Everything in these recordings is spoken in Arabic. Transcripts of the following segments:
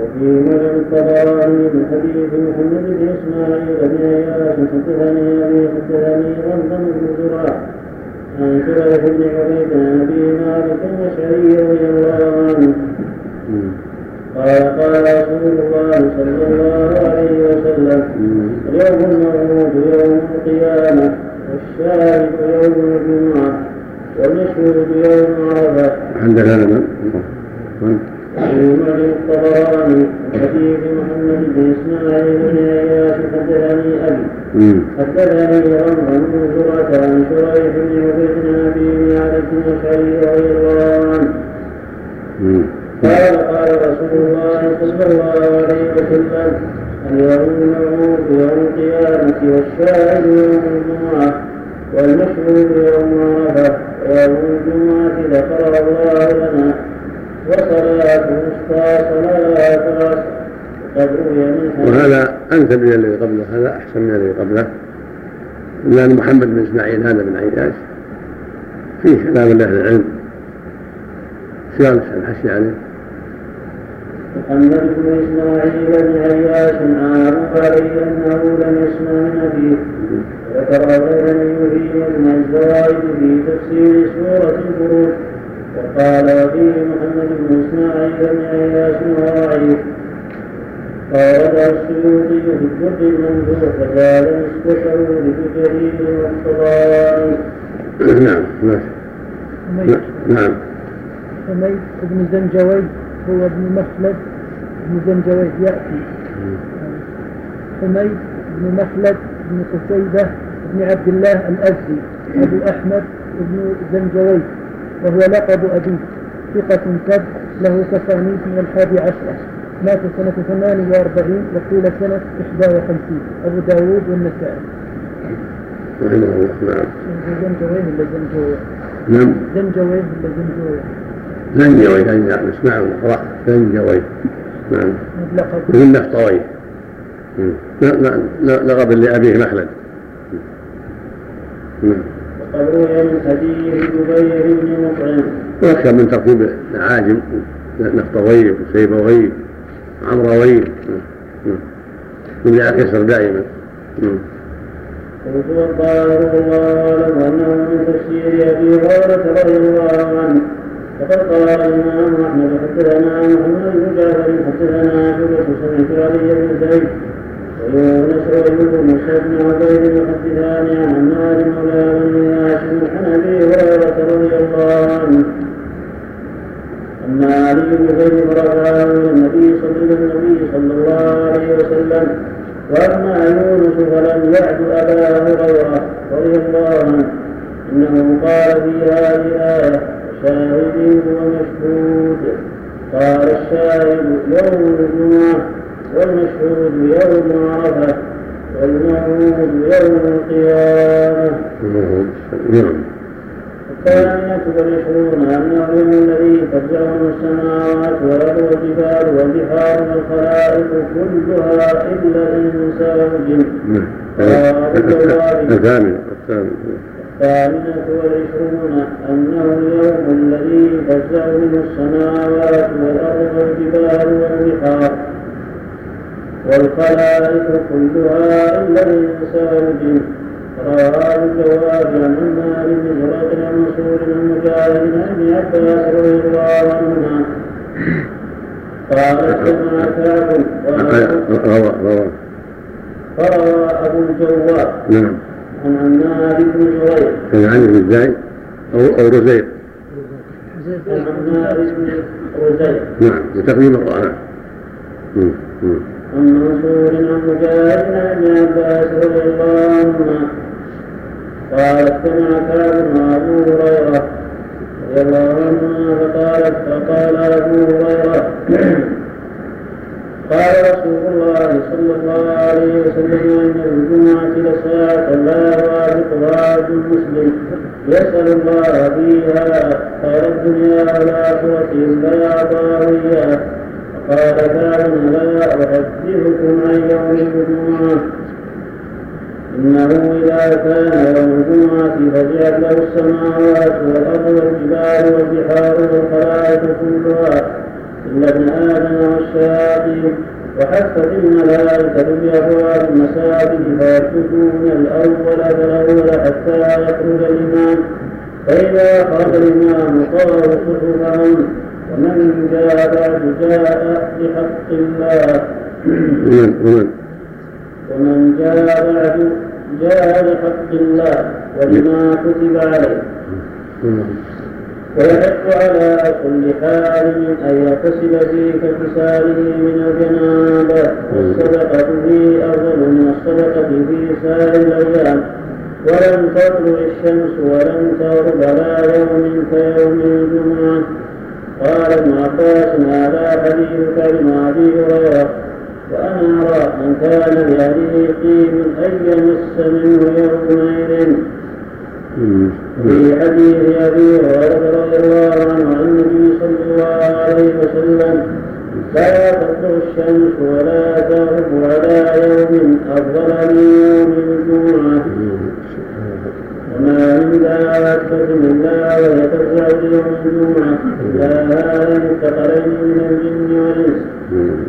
وفي مسند الطبراني من حديث محمد بن اسماعيل بن اياس حدثني ابي حدثني غنم بن زراع عن شريح بن عبيد عن ابي مالك المشعري رضي الله عنه. قال قال رسول الله صلى الله عليه وسلم اليوم الموعود يوم القيامه والشاهد يوم الجمعه والمشهود يوم عرفه. عند هذا وفي الطبراني حديث محمد بن اسماعيل بن اياس حدثني ابي حدثني رمح بن زرعه عن بن عبيد بن ابي الاشعري رضي الله عنه قال قال رسول الله صلى الله عليه وسلم اليوم الموعود يوم القيامة والشاهد يوم الجمعة والمشهود يوم عرفة ويوم الجمعة ذكره الله لنا وصلاة الوسطى صلاة العصر وهذا أنسب من الذي قبله هذا أحسن من الذي قبله. لأن محمد بن إسماعيل هذا بن عياش. فيه كلام لأهل العلم. سيارة الحشي عليه. محمد بن إسماعيل بن عياش عار عليه أنه لم يسمع من أبيه. ذكر غير من يريد من الزوائد في تفسير سورة البروج. وقال فيه محمد بن إسماعيل بن عياش وضعيف قال السيوطي في الدر المنذور فزاد نصف لكجرير جرير والطبراني نعم نعم نعم. حميد بن زنجوي هو ابن مخلد. بن زنجوي يأتي. حميد بن مخلد بن قتيبة بن عبد الله الأزدي أبو أحمد بن زنجوي وهو لقب أبيه ثقة كب له تصانيف من الحادي عشرة مات سنة ثمان وأربعين وقيل سنة إحدى وخمسين. أبو داود والنسائي. رحمه الله نعم. زنجويه ولا زنجويه؟ نعم. زنجويه ولا زنجويه؟ زنجوي زنجوي اسمعوا القراءة زنجوي نعم. من نفطوي لقب لأبيه مخلد. نعم. وقد روي من حديث جبير بن مطعم ويخشى من ترتيب العاجم نفطوي وسيبوي عمروي من يعكسر دائما قلت والظاهر الله اعلم انه من تفسير ابي هريره رضي الله عنه وقد قال الامام احمد حدثنا محمد بن جعفر حدثنا شعبة سمعت علي بن زيد ويونس ويوسف موسى بن عبيد يحدثان عن عمار مولى بن هاشم عن ابي هريره رضي الله عنه أن علي بن زيد رفعه إلى النبي صلى الله عليه وسلم وأما يونس فلم يعد أبا هريرة رضي الله عنه إنه قال في هذه الآية شاهد ومشهود قال الشاهد يوم الجمعة والمشهود يوم عرفة والموعود يوم القيامة. الثانية والعشرون أنه اليوم الذي ترجعون السماوات والأرض والجبال والبحار والخلائق كلها إلا الإنس والجن. الثامنة الثامنة والعشرون أنه اليوم الذي منه السماوات والأرض والجبال والبحار والخلائق كلها إلا الإنس والجن رواه الجواب عن عمار بن عن مسعود بن مجاهد عن ابن عباس رضي الله عنهما قال سمع كعب روى روى فروى أبو الجواب نعم. عن عمار بن جرير كان علي بن زايد أو أو رزيق. عن عمار بن رزيق. نعم بتقديم القرآن. عن منصور عن مجاهد عن ابن عباس رضي الله عنهما قال استمع كعب وابو هريره رضي الله عنهما فقالت فقال ابو هريره قال رسول الله صلى الله عليه وسلم ان الجمعه لساعه لا يوافقها عبد مسلم يسأل الله فيها خير الدنيا والآخرة الا اعطاه اياه قال كعب لا احدثكم عن يوم الجمعه إنه إذا كان يوم الجمعة فجعت له السماوات والأرض والجبال والبحار والخلائق كلها إلا ابن آدم والشياطين وحفت الملائكة بأبواب المساجد فيسجدون الأول فالأول حتى يخرج الإمام فإذا خرج الإمام طاروا صحفهم ومن جاء بعد جاء بحق الله. ومن جاء بعد جاء بحق الله وبما كتب عليه. ويحق على كل حال أن يغتسل في كتساله من الجنابة والصدقة فيه أفضل من الصدقة في سائر الأيام. ولم تطلع الشمس ولم تغرب على يوم كيوم الجمعة. قال ابن عباس هذا حديث كلمة أبي هريرة وأنا أرى من كان بهذه قيم أن يمس منه يومئذ. في حديث أبي هريرة رضي الله عنه عن النبي صلى الله عليه وسلم لا تطلع الشمس ولا تغرب على يوم أفضل من يوم الجمعة. وما من دابة إلا وهي ترجع ليوم الجمعة إلا هذا الثقلين من الجن والإنس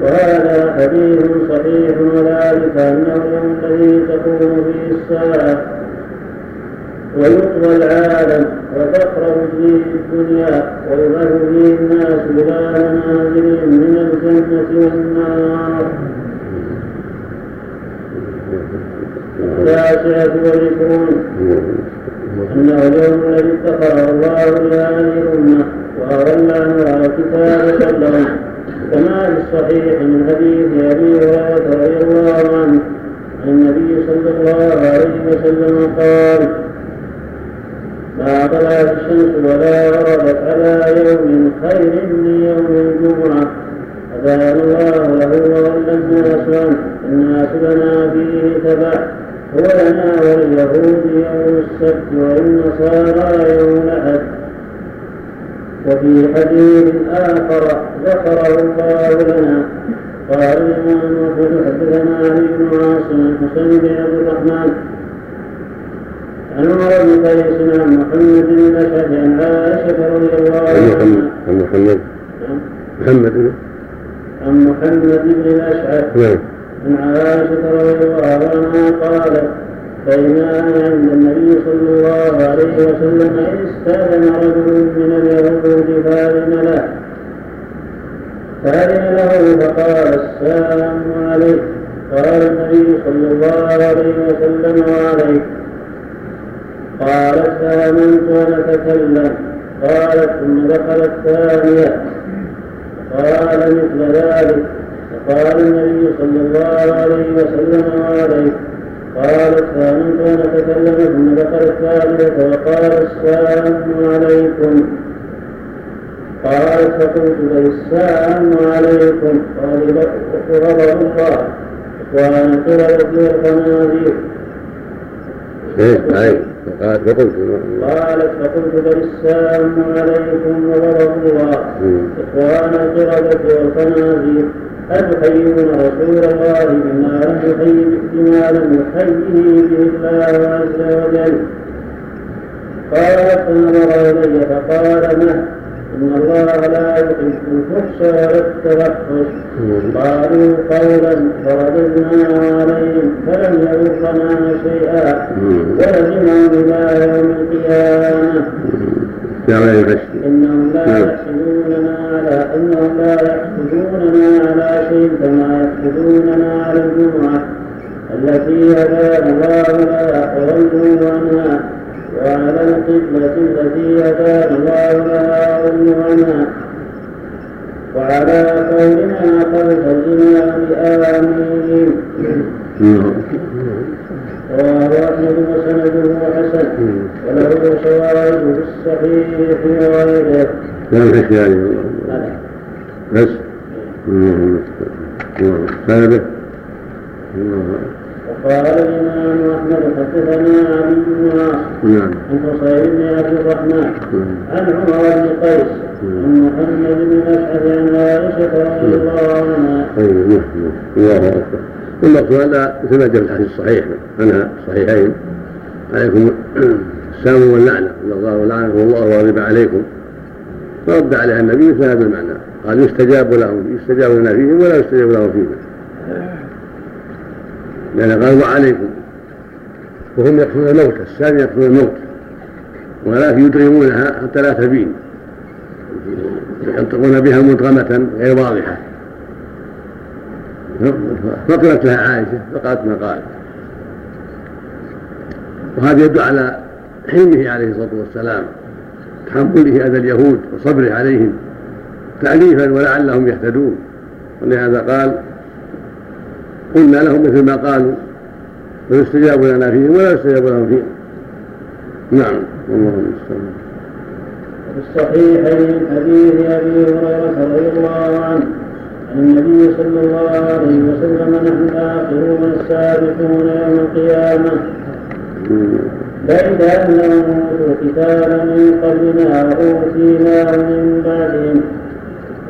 وهذا حديث صحيح وذلك أنه اليوم الذي تقوم فيه الساعة ويطوى العالم وتخرج فيه الدنيا ويبعث فيه الناس إلى منازل من الجنة والنار التاسعة والعشرون أنه اليوم الذي اتخذه الله لهذه الأمة وأضل عنها كتاب لهم كما في الصحيح من حديث أبي هريرة رضي الله عنه عن النبي صلى الله عليه وسلم قال ما طلعت الشمس ولا غربت على يوم خير من يوم الجمعة. أذان الله له وولى الناس عنه الناس لنا فيه تبع. هو لنا ولليهود يوم السبت وللنصارى يوم الأحد وفي حديث آخر ذكره الله لنا. قال الإمام أحمد حدثنا علي بن عاصم حسين بن عبد الرحمن. عن عمر بن قيس عن محمد بن الاشعث عن عائشه رضي الله عنها. عن محمد محمد. عن محمد بن الاشعث نعم. عن عائشه رضي الله عنها قالت بينا عند النبي صلى الله عليه وسلم استاذن رجل من اليهود فاذن له فاذن له فقال السلام عليك قال النبي صلى الله عليه وسلم وعليك قالت فآمنت ونتكلم قالت ثم دخلت ثانية قال مثل ذلك. فقال النبي صلى الله عليه وسلم وعليه قالت فآمنت ونتكلم ثم دخلت ثالثة وقال السلام عليكم قالت فقلت بل السلام عليكم قال غضب الله. وأنا قرأت الخنازير إيه فقالت فقلت قالت فقلت بل السلام عليكم وغضب الله اخوان القردة والخنازير أتحيون رسول الله بما لم يحيي بما لم يحييه به الله عز وجل قالت فنظر إلي فقال مه إن الله لا يحب الفحش ولا التفحش قالوا قولا فرددنا عليهم فلم يضرنا شيئا ولزمهم إلى يوم القيامة إنهم لا يحسدوننا على إنهم لا يحسدوننا على شيء كما يحسدوننا على الجمعة التي هدانا الله لها وضلوا عنها وعلى القبلة التي هدانا الله لها وضلوا عنها. وعلى قولنا خلف الإمام آمين. رواه أحمد وسنده حسن وله شواهد في الصحيح وغيره. لا في يعني بس سنده وقال الإمام أحمد حدثنا علي بن نعم عن حصين بن عبد الرحمن عن عمر بن قيس عن محمد بن أشعث عن عائشة رضي الله عنها الله أكبر. والمقصود ان مثل ما جاء في الحديث الصحيح عنها الصحيحين عليكم السلام واللعنة. إن الله ولعنه الله وغضب عليكم. فرد عليها النبي في هذا المعنى قال يستجاب لهم يستجاب لنا فيهم ولا يستجاب لهم فينا. لأن قال وعليكم وهم يقتلون الموت السامي يقتلون الموت ولكن يدغمونها حتى لا تبين. ينطقون بها مدغمة غير واضحة. فقلت لها عائشة فقالت ما قالت. وهذا يدل على حلمه عليه الصلاة والسلام تحمله أذى اليهود وصبره عليهم تأليفا ولعلهم يهتدون. ولهذا قال قلنا لهم مثل ما قالوا ويستجاب لنا فيهم ولا يستجاب لهم فيهم نعم والله المستعان. في الصحيحين حديث أبي هريرة رضي الله عنه عن النبي صلى الله عليه وسلم نحن الاخرون السابقون يوم القيامة. بعد انهم اوتوا كتابا من قبلنا واوتيناه من بعدهم.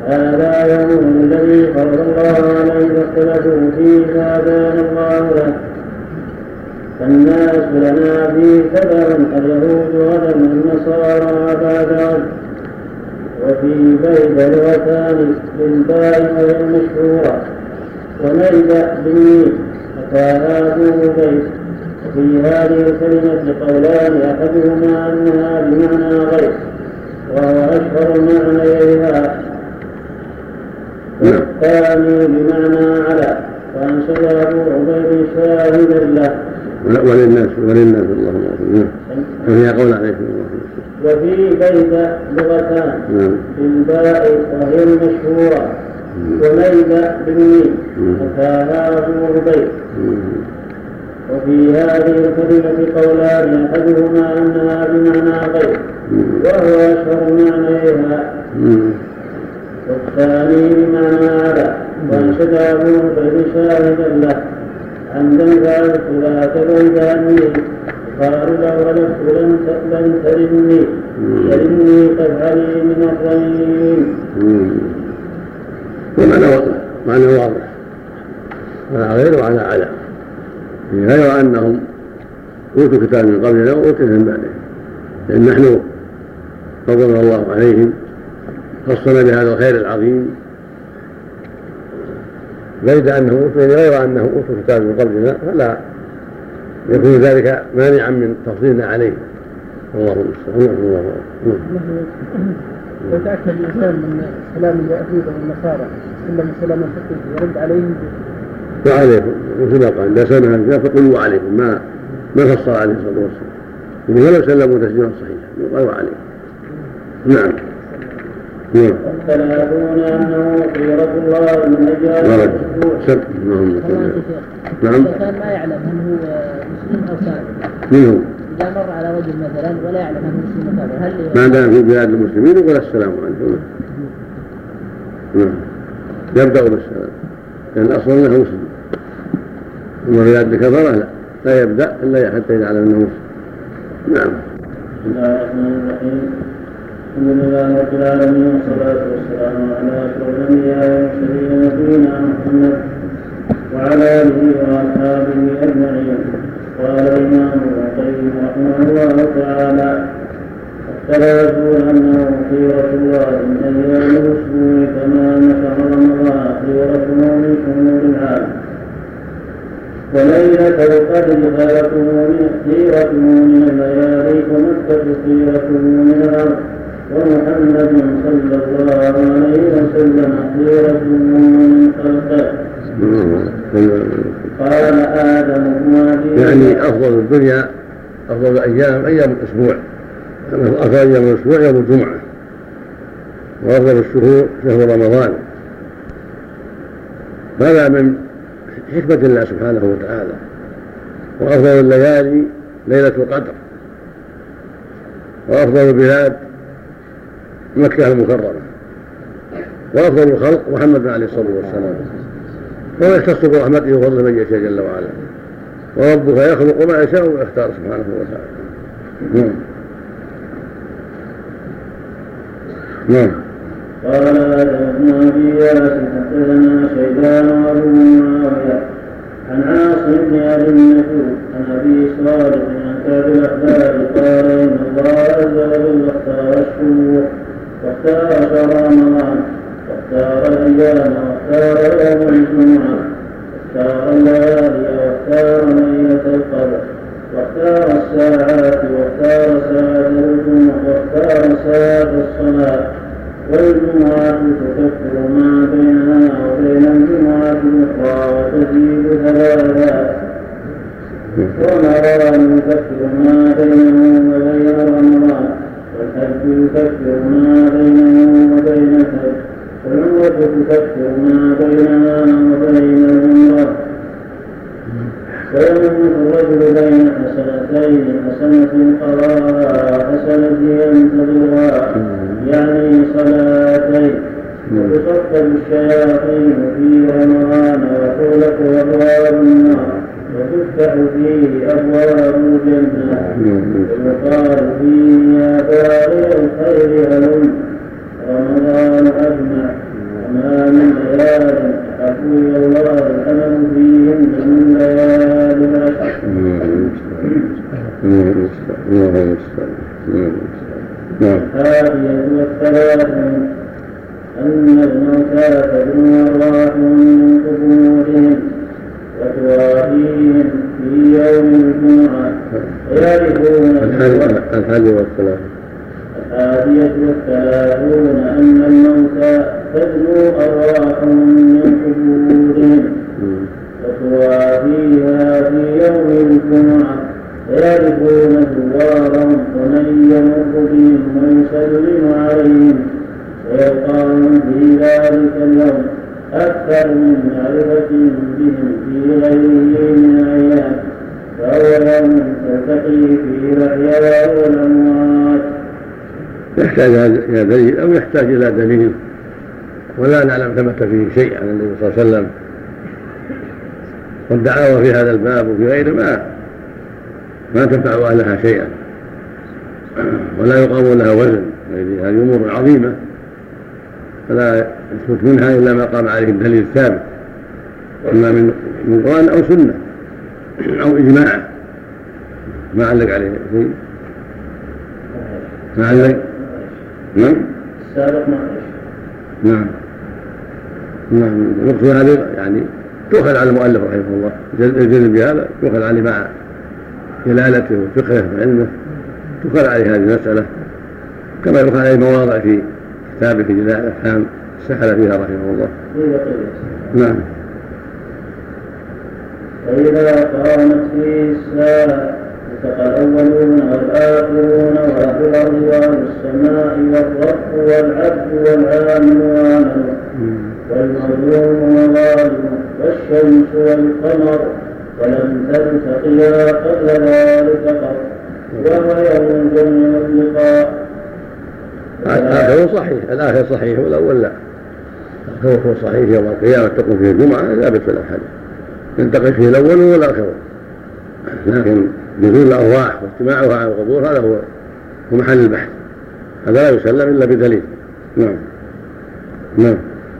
هذا يوم الذي فرض الله عليه واختلفوا فيه فهدانا الله له. فالناس لنا فيه سبب اليهود غدا النصارى بعد غد وفي بيت لغتان وهي المشهورة ونيد بالميم أتاها ذو بيت وفي هذه الكلمة قولان أحدهما أنها بمعنى غير وهو أشهر معنيها والثاني بمعنى على وأنشد أبو عبيد شاهدا له. وللناس وللناس اللهم نعم. ففيها قول عليه وفي بيت لغتان نعم. بالباء وهي المشهورة وميد بالميم أتاها أبو عبيد وفي هذه الكلمة قولان أحدهما أنها بمعنى غير وهو أشهر معنيها والثاني بمعنى على وانشد ابو بكر شاهدا له. عمدا فعلت لا تبعد عني قال لو غلبت لن لن ترني ترني تفعلي من الرميم ومعنى واضح. معنى واضح. على غير وعلى على. غير أنهم أوتوا كتاب من قبلنا واوتوا من بعدهم لأن نحن فضلنا الله عليهم خصنا بهذا الخير العظيم. بيد انه أوتوا غير انه أوتوا كتاب من قبلنا فلا يكون ذلك مانعا من تفضيلنا عليه. الله المستعان. الله لو تأكد الإنسان من كلام اليهود أو النصارى الا من سلام الفقه يرد عليهم وعليكم مثل ما قال إذا سمع الكتاب فقلوا وعليكم ما ما فصل عليه الصلاة والسلام. ولو سلموا تسليما صحيحا. يقال وعليكم نعم. والثلاثون أنه خيرة الله من أجل سب اللهم نعم. كان ما يعلم هل هو مسلم أو كافر. من هو؟ إذا مر على رجل مثلا ولا يعلم هو مسلم أو كافر هل ما دام في بلاد المسلمين يقول السلام عليكم. نعم. يبدأ بالسلام. لأن الاصل أنه مسلم. أما بلاد الكفرة لا. لا يبدأ إلا حتى يعلم أنه مسلم. نعم. بسم الله الرحمن الرحيم. الحمد لله رب العالمين والصلاة والسلام على أشرف الأنبياء والمرسلين نبينا محمد وعلى آله وأصحابه أجمعين. قال الإمام ابن القيم رحمه الله تعالى الثلاثون أنه خيرة الله من أيام الأسبوع كما شهر رمضان خيرته من شهور العام. وليلة القدر خيرته من خيرته من الليالي ومكة خيرته من الأرض ومحمد صلى الله عليه وسلم خيرة من قال آدم بن يعني أفضل الدنيا أفضل الأيام أيام الأسبوع. أفضل أيام الأسبوع يوم الجمعة. وأفضل الشهور شهر رمضان. هذا من حكمة الله سبحانه وتعالى. وأفضل الليالي ليلة القدر. وأفضل البلاد مكة المكرمة. وأفضل الخلق محمد عليه الصلاة والسلام. وما يختص برحمته وفضله من يشاء جل وعلا. وربك يخلق ما يشاء ويختار سبحانه وتعالى. نعم. نعم. قال ابن ابي ياسر حدثنا شيبان وابو معاوية. عن عاصم بن أبي النجود عن أبي صالح عن كعب الاحباب قال إن الله عز وجل اختار الشهور واختار رمضان واختار الإيام واختار يوم الجمعة واختار الليالي واختار ليلة القدر واختار الساعات واختار ساعة الجمعة واختار ساعة الصلاة والجمعة تكفر ما بينها وبين الجمعة الأخرى وتزيد ثلاثا وما روى ما بينه وبين رمضان والحج يكفر ما بينه وبين الحج والعمرة تكفر ما بينها وبين العمرة ويموت الرجل بين حسنتين حسنة قضاها حسنة ينتظرها يعني صلاتين وتصفد الشياطين في رمضان وتغلق أبواب النار وتفتح فيه أبواب الجنة. ويقال فيه يا باغي الخير هلم رمضان أجمع. وما من ليال أحب إلى الله الأمل فيهن من ليالي العشر. الحادية أن الموتى تدنو أرواحهم من قبورهم. وتوافيهم في يوم الجمعة. ويعرفون الحادية والثلاثون الحادية والثلاثون أن الموتى تدنو أرواحهم من قبورهم. وتوافيها في يوم الجمعة. ويعرفون زوارهم ومن يمر بهم ويسلم عليهم. ويلقاهم في ذلك اليوم. أكثر من معرفتهم بهم في غيره من الأيام فهو يوم تلتقي فيه الأحياء والأموات يحتاج إلى دليل أو يحتاج إلى دليل؟ ولا نعلم ثبت فيه شيء عن النبي صلى الله عليه وسلم. والدعاوى في هذا الباب وفي غيره ما ما تنفع أهلها شيئا. ولا يقام لها وزن. هذه أمور عظيمة. فلا يثبت منها إلا ما قام عليه الدليل الثابت إما من من قرآن أو سنة أو إجماع. ما علق عليه شيء؟ ما علق؟ نعم. السابق ما نعم. نعم. المقصود هذه يعني تؤخذ على المؤلف رحمه الله. الجزم بهذا يؤخذ عليه مع جلالته وفقهه وعلمه تؤخذ عليه هذه المسألة. كما يؤخذ عليه مواضع في كتابه في جلاء الأفهام سهل فيها رحمه الله. نعم. فإذا قامت فيه الساعة التقى الأولون والآخرون وأهل الأرض وأهل السماء والرب والعبد والعامل وعمله والمظلوم وظالم والشمس والقمر. ولم تلتقيا قبل ذلك قط. وهو يوم الجمع واللقاء الآخر صحيح. الآخر صحيح والأول لا. الآخر هو صحيح يوم القيامة تقوم فيه الجمعة لا بأس حاجة ينتقل فيه الأول والآخر. لكن نزول الأرواح واجتماعها على القبور هذا هو هو محل البحث. هذا لا يسلم إلا بدليل. نعم. نعم.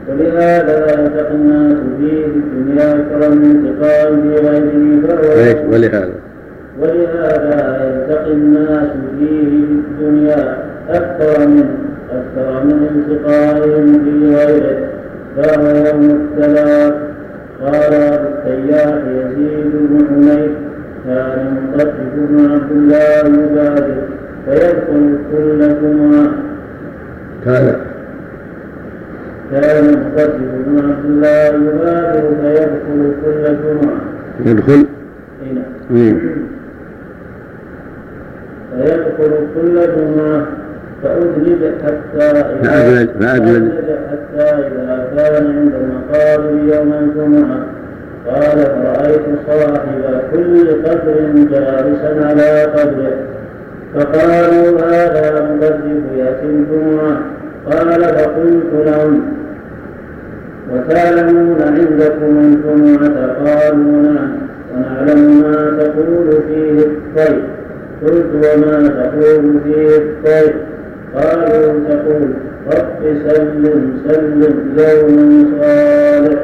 ولهذا يلتقي الناس فيه في الدنيا أكثر من التقاء في غيره فهو ولهذا. ولهذا يلتقي الناس فيه في الدنيا أكثر من أكثر من التقائهم في غيره. فهو يوم الثلاث قال أبو التياح يزيد بن حميد كان مطرف بن عبد الله يبادر فيدخل كل جمعة. كان. كان مطرف بن عبد الله يبادر فيدخل كل جمعة. يدخل. هنا. مم. فيدخل كل جمعة. فأدلج حتى إذا فأدلج. حتى إذا كان عند المقابر يوم الجمعة قال فرأيت صاحب كل قبر جالسا على قبره فقالوا هذا مبذب يأتي الجمعة قال فقلت لهم وتعلمون عندكم الجمعة قالوا نعم ونعلم ما تقول فيه الطير قلت وما تقول فيه الطير قالوا تقول رب سلم سلم يوم صالح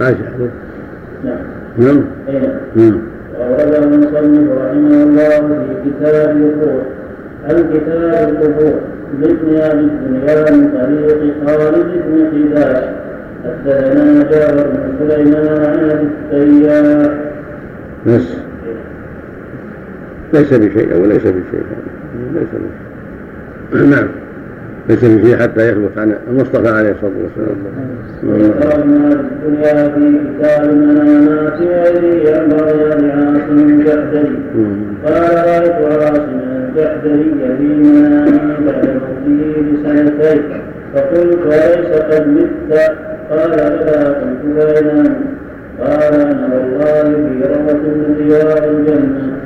حاشا نعم نعم نعم مم. وأورده المصنف رحمه الله في كتاب القبور الكتاب القبور لابن ابي الدنيا من طريق خالد بن خداش حدثنا جابر بن سليمان عن ابي التياح بس ليس بشيء وليس بشيء ليس بشيء نعم ليس فيه حتى يثبت عن المصطفى عليه الصلاه والسلام الدنيا في كتاب المنامات وإليه عن بغيان عاصم الجحدري قال رأيت عاصم الجحدري في منامي بعد موته بسنتين فقلت أليس قد مت قال بلى قلت وأين قال أنا والله في روضة من رياض الجنة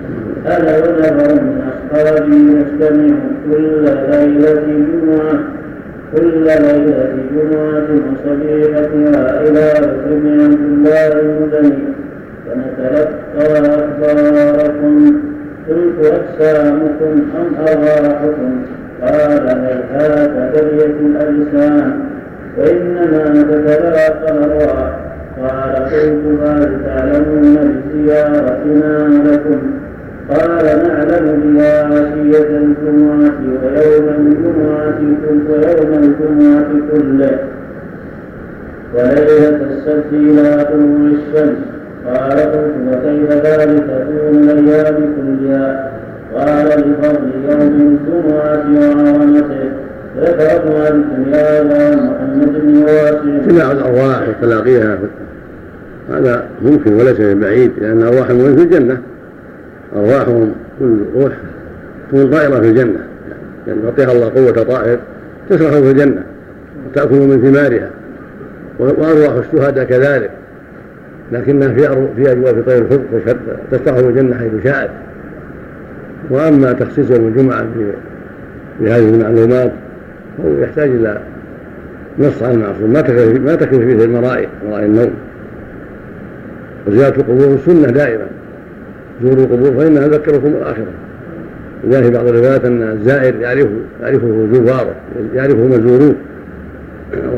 أنا ونفر من أصحابي نجتمع كل ليلة جمعة كل ليلة جمعة وصبيحتها إلى عبد الله المدني فنتلقى أخباركم. قلت أجسامكم أم أرواحكم؟ قال هيهات بلية الأجسام؟ وإنما تتلاقى الأرواح. قال قلت هل تعلمون بزيارتنا لكم؟ قال نعلم بها عشية الجمعة ويوم الجمعة ويوم الجمعة كله. وليلة السبت إلى طلوع الشمس. قال قلت وكيف ذلك دون الأيام كلها؟ قال بفضل يوم الجمعة وعظمته ذكر ابن الدنيا محمد بن واسع. اجتماع الارواح وتلاقيها هذا ممكن وليس بعيد لأن أرواح المؤمنين في الجنة. أرواحهم كل روح تكون طائرة في الجنة. يعني يعطيها الله قوة طائر تسرح في الجنة وتأكل من ثمارها. وأرواح الشهداء كذلك. لكنها في في أجواء طير الخلق تسرح في الجنة حيث شاءت. وأما تخصيص يوم الجمعة بهذه المعلومات فهو يحتاج إلى نص عن المعصوم ما تكفي ما تكفي فيه المرائي مرائي النوم. وزيارة القبور سنة دائما. زوروا القبور فإنها تذكركم الآخرة. وجاء في بعض الروايات أن الزائر يعرفه يعرفه زواره يعرفه مزوروه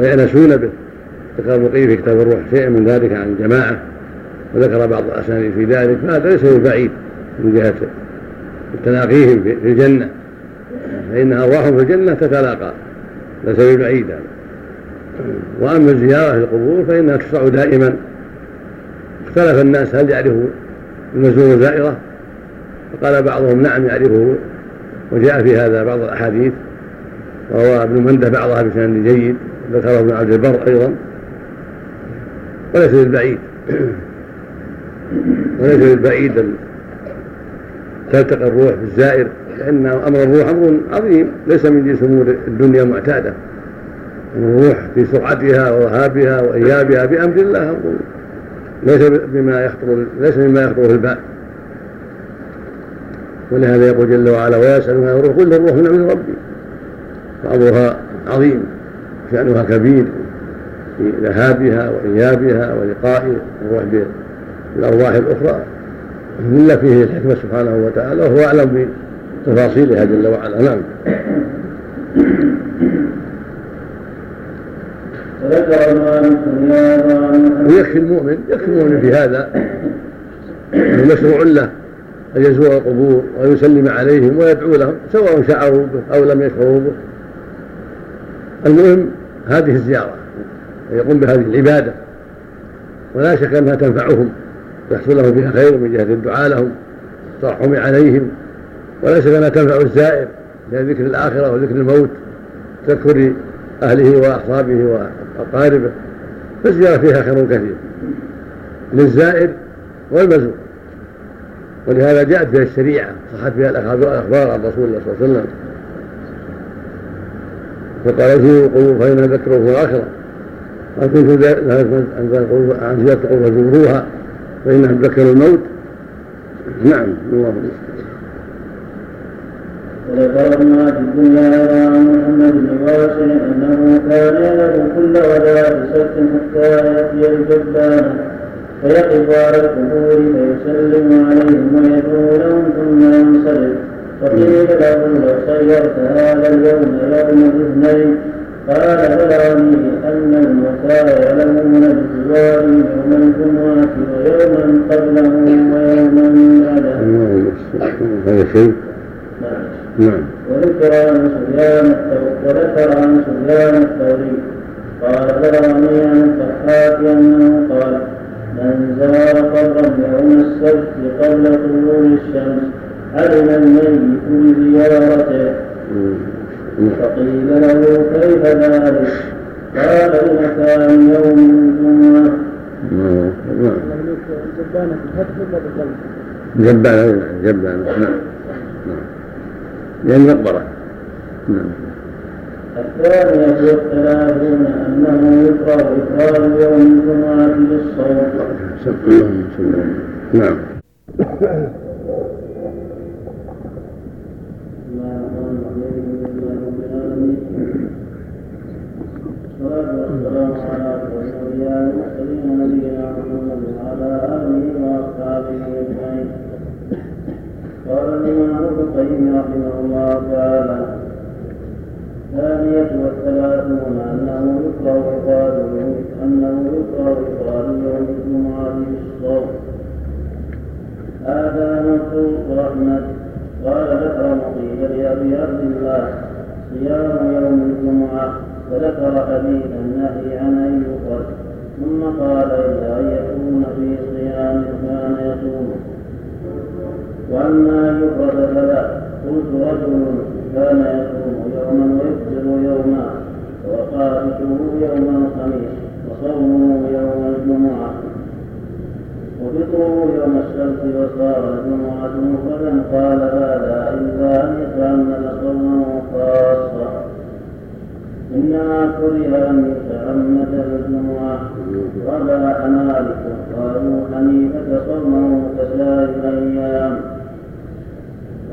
ويأنسون به. ذكر المقيم في كتاب الروح شيئا من ذلك عن جماعة وذكر بعض الأسانيد في ذلك فهذا ليس بعيد من جهة تلاقيهم في الجنة. فإن أرواحهم في الجنة تتلاقى ليس ببعيد هذا. وأما الزيارة في القبور فإنها تشرع دائما. اختلف الناس هل يعرفوا المزور زائرة فقال بعضهم نعم يعرفه. وجاء في هذا بعض الأحاديث. وروى ابن مندة بعضها بسند جيد. ذكره ابن عبد البر أيضا. وليس بالبعيد وليس بالبعيد أن تلتقي الروح بالزائر. لأن أمر الروح أمر عظيم. ليس من جنس أمور الدنيا معتادة الروح في سرعتها ووهابها وإيابها بأمر الله. أمر ليس بما يخطر ليس مما يخطر في البال. ولهذا يقول جل وعلا ويسألونها الروح. قل الروح من أمر ربي. فأمرها عظيم. شأنها كبير في ذهابها وإيابها ولقاء الروح بالأرواح الأخرى. إلا فيه الحكمة سبحانه وتعالى وهو أعلم بتفاصيلها جل وعلا. نعم. ويكفي المؤمن يكفي المؤمن في هذا. انه مشروع له أن يزور القبور ويسلم عليهم ويدعو لهم سواء شعروا به أو لم يشعروا به. المهم هذه الزيارة يقوم بهذه العبادة. ولا شك أنها تنفعهم ويحصل لهم فيها خير من جهة الدعاء لهم الترحم عليهم. ولا شك أنها تنفع الزائر ذكر الآخرة وذكر الموت تذكر أهله وأصحابه واقاربه فالزيارة فيها خير كثير للزائر والمزور. ولهذا جاءت فيها الشريعة صحت فيها الاخبار عن رسول الله صلى الله عليه وسلم. فقال زوروا القبور فإنها في الآخرة قال كنت عن زيارة القبور فزوروها فإنها تذكر الموت. نعم الله وذكرنا في الدنيا عن محمد بن واسع أنه كان يذهب كل غداة سبت حتى يأتي الجبان. فيقف على القبور فيسلم عليهم ويدعو لهم ثم ينصرف فقيل له لو صيرت هذا اليوم يوم الاثنين قال بلغني أن الموتى يعلمون بالزوار يوم الجمعة ويوما قبله ويوما بعده. هذا شيء نعم. وذكر عن سفيان وذكر عن سفيان الثوري قال بلغني عن الضحاك أنه قال من زار قبرا يوم السبت قبل طلوع الشمس علم الميت بزيارته فقيل له كيف ذلك؟ قال لمكان يوم الجمعة. نعم. نعم جبانة؟ جبانة نعم نعم. لأن مقبرة نعم الثانية والثلاثون أنه يكره إكرام يوم الجمعة بالصوم. نعم والسلام على والمرسلين نبينا محمد وعلى آله وأصحابه أجمعين. قال الإمام ابن القيم رحمه الله تعالى الثانية والثلاثون أنه يكره يوم أنه يكره إفراد يوم الجمعة بالصوم هذا نص أحمد قال ذكر مقيل لأبي عبد الله صيام يوم الجمعة فذكر حديث النهي عن أن يفرد ثم قال إلا أن يكون في صيام كان يصومه وأما أن يفرد فلا قلت رجل كان يصوم يوما ويفطر يوما وقائته يوم الخميس وصومه يوم الجمعة. وفطره يوم السبت وصار الجمعة مفردا قال هذا إلا أن يتعمد صومه خاصة إنما كره أن يتعمد الجمعة. وباح مالك قالوا حنيفة صومه كسائر الأيام.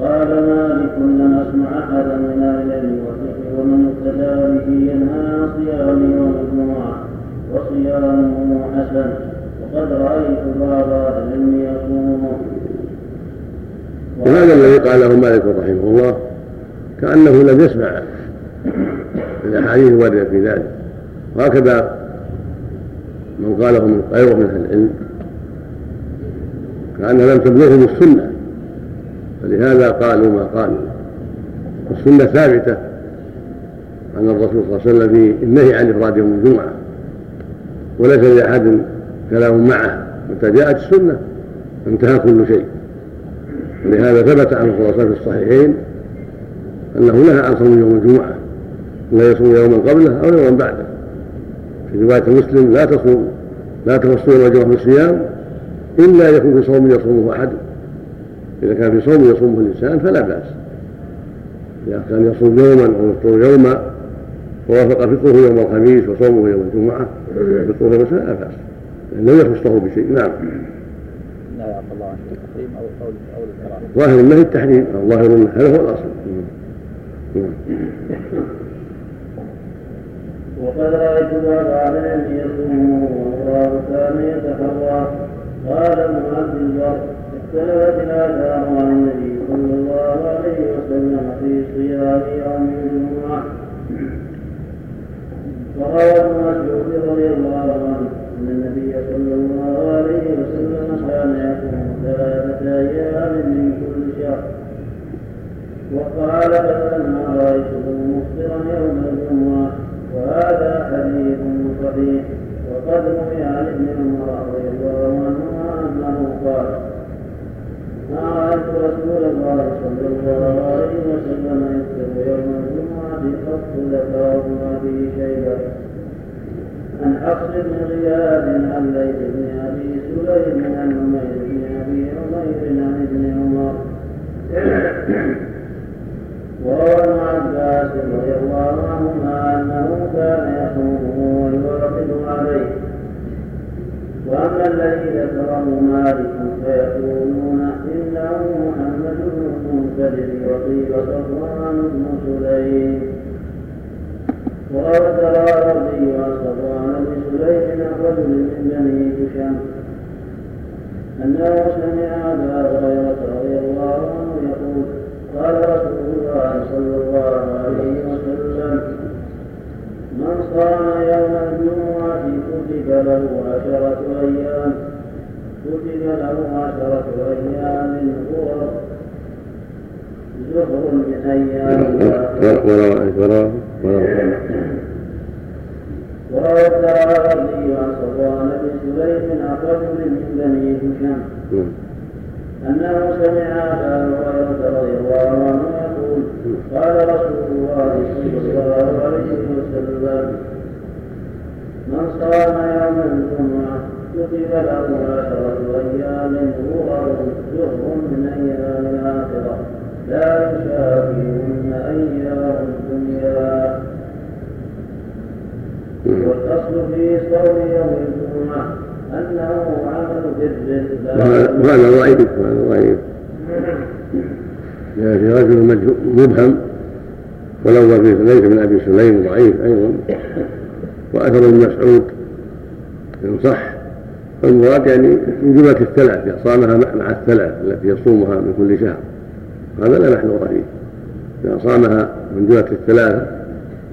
قال مالك لم أسمع أحدا من أهل العلم والفقه ومن اقتدى به ينهى عن صيام يوم الجمعة وصيامه حسن. وقد رأيت بعض أهل العلم يصومه وهذا الذي قاله مالك رحمه الله كأنه لم يسمع الأحاديث الواردة في ذلك. وهكذا من قاله من غيره من أهل العلم كأنها لم تبلغهم السنة. فلهذا قالوا ما قالوا. السنة ثابتة عن الرسول صلى الله عليه وسلم في النهي عن إفراد يوم الجمعة. وليس لأحد كلام معه متى جاءت السنة. انتهى كل شيء. ولهذا ثبت عليه وسلم في الصحيحين أنه نهى عن صوم يوم الجمعة. لا يصوم يوما قبله أو يوما بعده. في رواية مسلم لا تصوم لا تخص يوم الجمعة بالصيام إلا يكون في صوم يصومه أحد. إذا كان في صوم يصومه الإنسان فلا بأس. إذا كان يصوم يوما أو يفطر يوما ووافق فطره يوم الخميس وصومه يوم الجمعة فطره يوم لا بأس. لم يخصه بشيء. نعم. لا يعفى الله عن التحريم أو أو الكراهه ظاهر النهي التحريم. أو ظاهر النهي هذا هو الأصل. نعم. وقد رأيت بعض العلم يصومه والله كان يتحرى قال ابن عبد البر اختلفت الآثار عن النبي صلى الله عليه وسلم في صيام يوم الجمعة. وروى ابن مسعود رضي الله عنه أن النبي صلى الله عليه وسلم كان يصوم ثلاثة أيام من كل شهر. وقال فلما رأيته مفطرا يوم الجمعة وهذا حديث صحيح. وقد روي عن ابن عمر رضي الله عنهما أنه قال ما رأيت رسول الله صلى الله عليه وسلم يفطر يوم الجمعة قط ذكره ما به شيئا عن حفص بن غياب عن ليث بن أبي سليم عن عمير بن أبي عمير عن ابن عمر. وروى ابن عباس رضي الله عنهما أنه كان يصومه ويواظب عليه. وأما الذي ذكره مالك فيقولون انه محمد بن المنكدر وقيل صفوان بن سليم. الدراوردي عن صفوان بن سليم عن رجل من بني هشام أنه سمع أبا هريرة رضي الله عنه يقول قال رسول الله صلى الله عليه وسلم من صام يوم الجمعة كتب له عشرة أيام كتب له عشرة أيام زهر من أيام وروى الدراوردي عن صفوان بن سليم عن رجل من بني هشام. أنه سمع أبا هريرة رضي الله عنه يقول قال رسول الله صلى الله عليه وسلم من صام يوم الجمعة كتب له عشرة أيام غرر جر من أيام الآخرة لا يشافيهن أيام الدنيا والأصل في صوم يوم الجمعة أنه عمل بر وهذا ضعيف وهذا ضعيف جاء في رجل مبهم ولو ليس من أبي سليم ضعيف أيضا وأثر ابن مسعود إن صح. فالمراد يعني من جملة الثلاث صامها مع الثلاث التي يصومها من كل شهر. هذا لا محذور فيه إذا صامها من جملة الثلاثه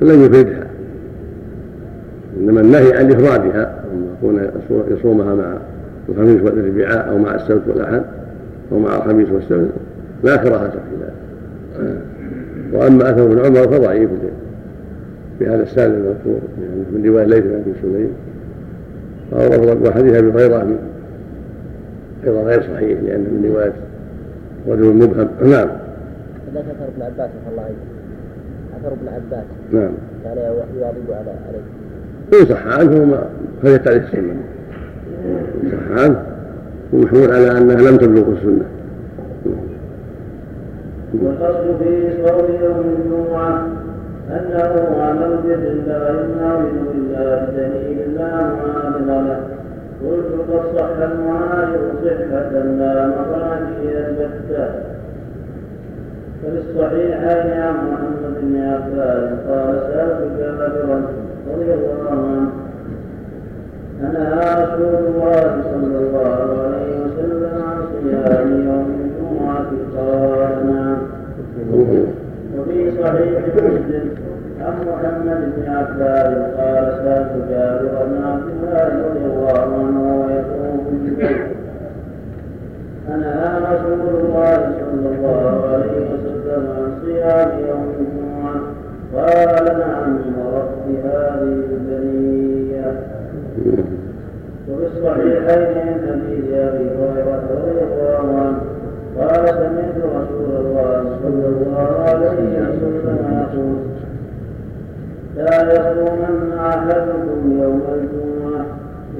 فلن يفردها. إنما النهي عن إفرادها يكون يصومها مع الخميس والاربعاء أو مع السبت والأحد أو مع الخميس والسبت لا كراهة في ذلك. وأما أثر ابن عمر فضعيف في هذا السالم المذكور يعني من رواية ليث بن سليم. وحديث أبي هريرة أيضا غير صحيح لأن من رواية رجل مبهم. نعم. هذاك أثر ابن عباس الله عليه. أثر ابن عباس. نعم. كان يواظب على عليه. إن صح عنه فليت عليه السنة إن صح عنه ومحمول على أنها لم تبلغ السنة. والأصل في صوم يوم الجمعة أنه عمل بر لا يناول إلا بدليل لا معارض له. قلت قد صح المعارض صحة لا مراجع البتة ففي الصحيحين عن محمد بن عباس قال سألت جابرا رضي الله عنه أنهى رسول الله صلى الله عليه وسلم عن صيام يوم الجمعة قال نعم. وفي صحيح مسلم عن محمد بن عباس قال سألت جابر بن عبد الله رضي الله عنه ويقول أنهى رسول الله صلى الله عليه وسلم عن صيام يوم الجمعة قال نعم ورب هذه البنية وفي الصحيحين حديث أبي هريرة رضي الله عنه قال سمعت رسول الله صلى الله عليه وسلم يقول لا يصومن أحدكم يوم الجمعة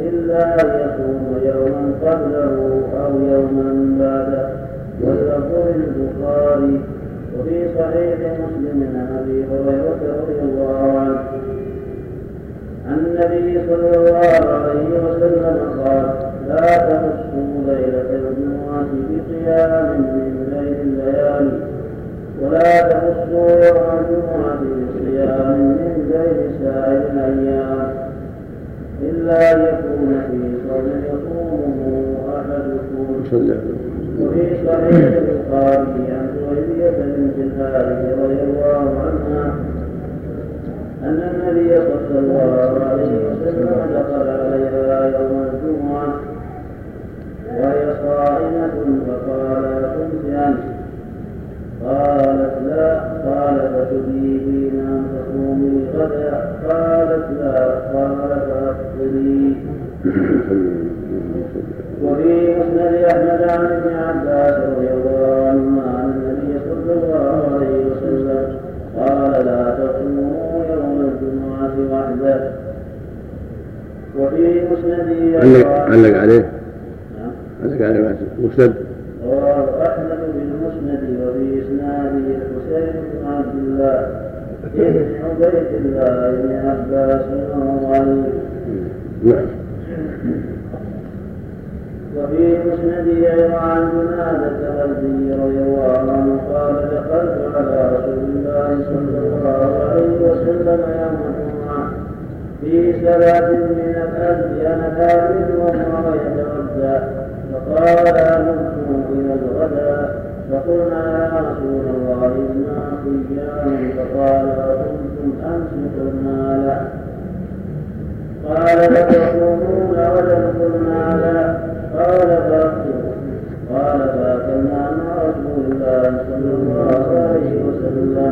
إلا يصوم يوما قبله أو يوما بعده. واللفظ البخاري وفي صحيح مسلم عن أبي هريرة رضي الله عنه عن النبي صلى الله عليه وسلم قال لا تمسوا ليلة الجمعة بقيام من ليل الليالي. ولا تمسوا يوم الجمعة بصيام من ليل سائر الأيام. إلا يكون في صوم يصومه أحدكم. وفي صحيح البخاري عن زهيرية بنت الحارث رضي الله عنها أن النبي صلى الله عليه وسلم دخل عليها يوم الجمعة. وهي صائمة فقال كنت أنت قالت لا. قال فتجيبين أن تصومي غدا قالت لا. قال فأفطري وفي مسند أحمد عن ابن عباس رضي الله عنهما عن النبي صلى الله عليه وسلم قال لا تصوموا يوم الجمعة وحده. وفي مسند علق عليه علق عليه. مسند رواه أحمد بالمسند وفي اسناده الحسين بن عبد الله بن عبيد الله بن عباس رضي نعم. وفي مسنده عن جنادة الأزدي رضي الله عنه قال دخلت على رسول الله صلى الله عليه وسلم يوم الجمعة في سبعة من الأزد أنا ثابت وهو يتغدى فقال أمرت إلى الغداء فقلنا يا رسول الله إنا صيام فقال أكنتم أمسك المال قال لتصومون ولم قلنا لا. قال فأكثر قال فأكلنا مع رسول الله صلى الله عليه وسلم.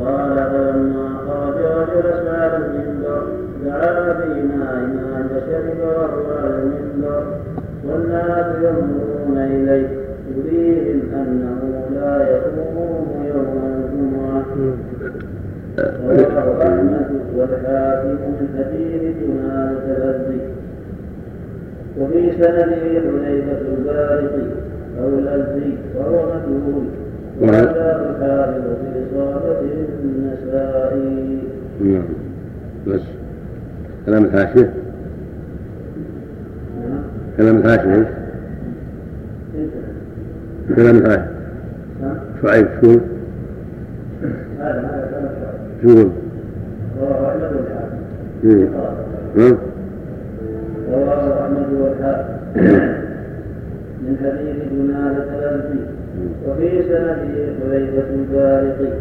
قال فلما خرج وجلس على المنبر دعا بإناء فشرب وهو المنبر والناس ينظرون إليه يريهم أنه لا يقوم يوم الجمعة رواه أحمد والحاكم من حديث جمالة الأزدي وفي سنده حذيفة البارقي أو الأزدي وهو مجهول وهذا الحافظ في إصابة النسائي نعم. بس. كلام الحاشية؟ كلام الحاشية كلام الحاشية شعيب شو؟ شو؟ رواه أحمد والحاكم من حديث جنادة الأزدي وفي سنده حذيفة البارقي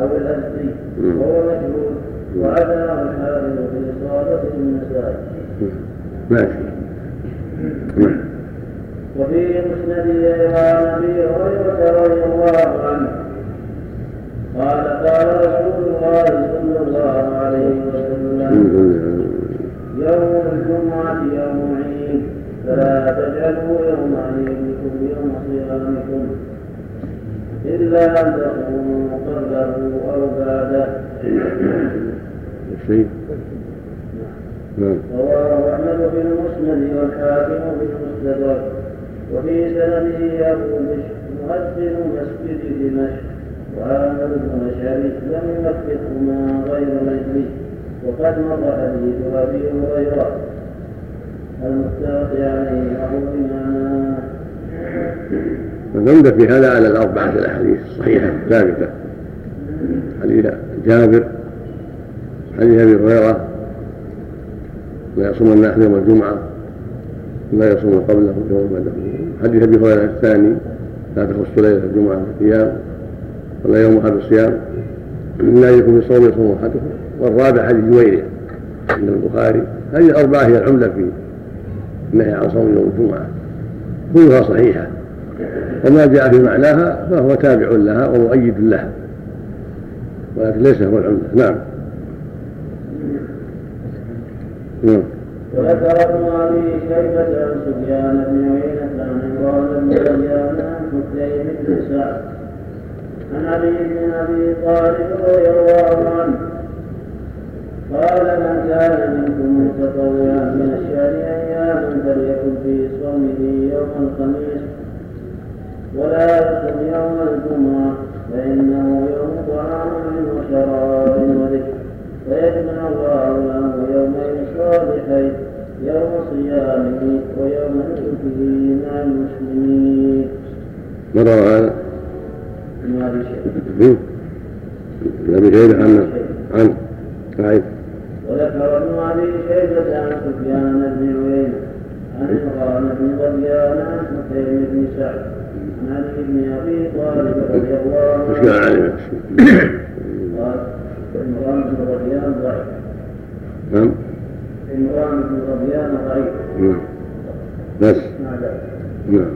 أو الأزدي وهو مجهول وعداه الحافظ في إصابة النسائي ماشي. نعم وفي مسنده عن ابي هريره رضي الله عنه قال قال رسول الله صلى الله عليه وسلم يوم الجمعة يوم عيد فلا تجعلوا يوم عيدكم يوم صيامكم إلا أن تكونوا قبله أو بعده شيء نعم رواه أحمد في المسند والحاكم في المستدرك وفي سنده أبو بشر مؤذن مسجد دمشق. وعامر بن مشعري لم يوفقهما غير مثلي وقد مر حديث أبي هريرة. المتفق عليه بمعناه والعمدة في هذا على الأربعة الأحاديث الصحيحة الثابتة حديث جابر حديث أبي هريرة. لا يصوم الناس يوم الجمعة لا يصوم قبله يوم بعده. حديث أبي هريرة الثاني لا تخص ليلة الجمعة بالصيام ولا يوم أحد الصيام. لا يكون بصوم يصوم أحدكم والرابع حديث جويرية عند البخاري. هذه الأربعة هي العمدة في النهي عن صوم يوم الجمعة. كلها صحيحة. وما جاء في معناها فهو تابع لها ومؤيد لها. ولكن ليس هو العمدة نعم نعم وذكر ابن ابي شيبه عن سفيان بن عيينه عن عمران بن سفيان عن حسين بن سعد عن علي بن ابي طالب رضي الله عنه قال من كان منكم متطوعا من الشهر اياما فليكن في صومه يوم الخميس ولا يصم يوم الجمعه فانه يوم طعام وشراب وذكر فيجمع الله له يومين صالحين يوم صيامه ويوم نسكه مع المسلمين مر هذا من هذا الشيء ابي شيبة عن عن سعيد وذكر ابن ابي شيبه عن سفيان بن عيينة عن عمران بن غزيان عن حسين بن سعد عن علي بن أبي طالب رضي الله عنه. عمران بن غزيان ضعيف. نعم. عمران بن غزيان ضعيف. نعم. بس. نعم.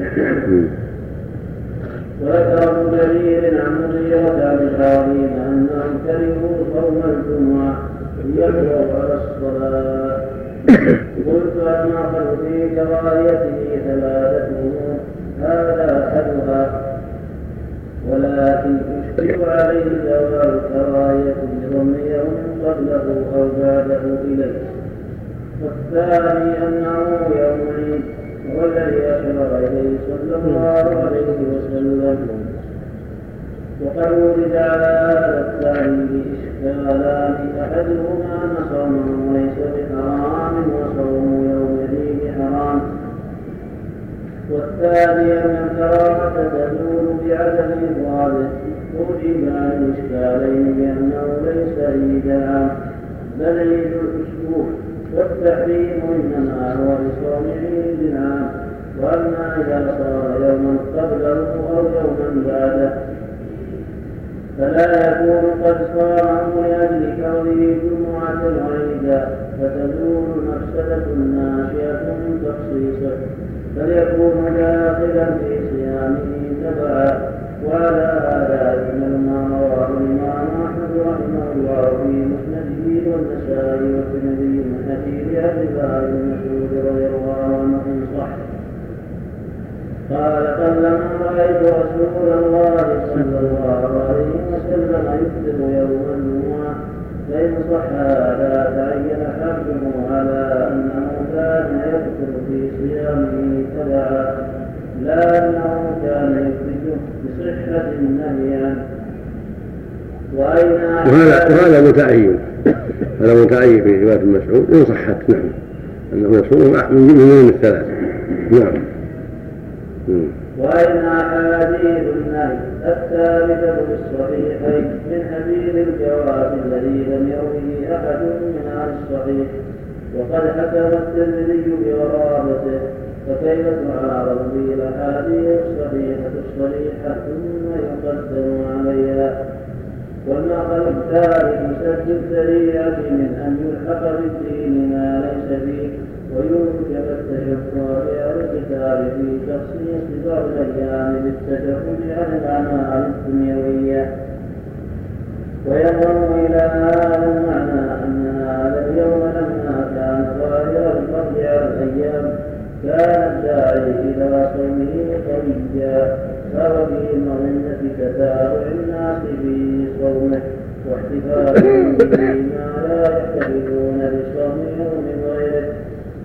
وذكر ابن جرير عن مغيرة عن إبراهيم أنهم كرهوا صوم الجمعة ليمروا على الصلاة. قلت المأخذ في كراهيته ثلاثة هذا أحدها ولكن يشكل عليه جواز كراهية لضم يوم قبله أو بعده إليه والثاني أنه يوم عيد هو الذي أشار إليه صلى الله عليه وسلم وقد ورد على هذا التعليل إشكالان أحدهما أن صومه بحرام وصوم يوم العيد حرام والثاني أن الكراهة تزول أجيب عن الإشكالين بأنه ليس عيد عام بل عيد الأسبوع والتحريم إنما هو لصوم عيد عام وأما إذا صار يوما قبله أو يوما بعده فلا يكون قد صامه لأجل كونه جمعة وعيدا فتزول مفسدة ناشئة من تخصيصه بل يكون داخلا في صيامه تبعا وعلى هذا رواه الإمام أحمد رحمه الله في مسنده والنسائي والترمذي من حديث الله بن مسعود رضي الله عنه صح قال قلما رأيت رسول الله صلى الله عليه وسلم يفطر يوم الجمعة. فإن صح هذا تعين حمله على أنه كان يذكر في صيامه تبعا. لا أنه كان وهذا وهذا متعين هذا متعين في رواية مسعود إن صحت نعم. أنه مسعود من جمله من الثلاث. نعم. وأين أحاديث النهي الثابتة في الصحيحين من حديث الجواب الذي لم يروه أحد من أهل الصحيح وقد حكم الترمذي بغرابته. فكيف تعارض به الأحاديث؟ الصحيحة الصريحة ثم يقدم عليها. والنقل الثالث سد الذريعة من أن يلحق بالدين ما ليس فيه ويوجب التشفع الكتاب في تخصيص بعض الأيام بالتشفع عن الأعمال الدنيوية. ويظن إلى هذا المعنى أن هذا اليوم لما كان ظاهر الفضل على الأيام. كان الداعي إلى صومه قويا فهو في مظنة تتابع الناس في صومه واحتفالهم بما لا يحتفلون بصومه من غيره.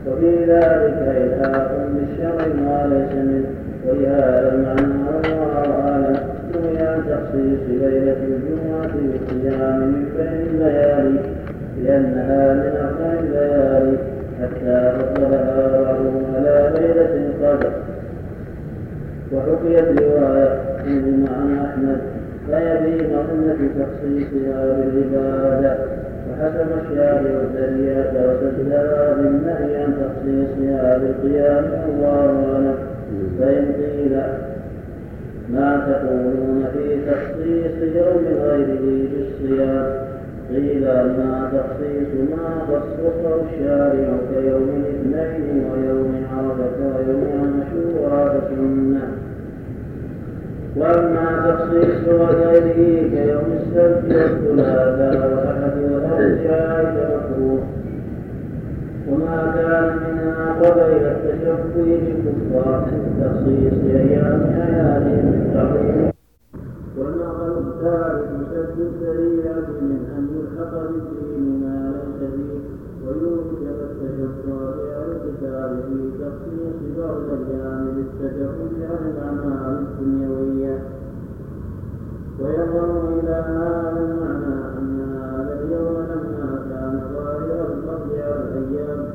وفي ذلك إلحاق بالشر ما ليس منه. ولهذا المعنى والله أعلم نهي عن تخصيص ليلة الجمعة بالصيام من بين الليالي. لأنها من أفضل الليالي. حتى فضلها بعضهم على ليلة القدر. وحكيت رواية عن أحمد. فيبين أمة تخصيصها بالعبادة. وحسب الشارع الذريعة وسدها بالنهي عن تخصيصها بالقيام الله فإن قيل ما تقولون في تخصيص يوم غيره بالصيام قيل ما تخصيص ما خصصه الشارع كيوم الاثنين ويوم عرفة ويوم عاشوراء فسنة واما تخصيص غيره كيوم السبت والثلاثاء والأحد والأربعاء فمكروه وما كان منها قبيل التشفي بالكفار تخصيص أيام حياتهم تعظيم والنقل الثالث سد الذريعه من ان يلحق بالدين ما ليس فيه ويوجب التشفع الكتاب في تخصيص بعض الأيام بالتجرد عن الأعمال الدنيوية ويظن إلى هذا المعنى أن هذا اليوم لما كان ظاهر الفضل على الأيام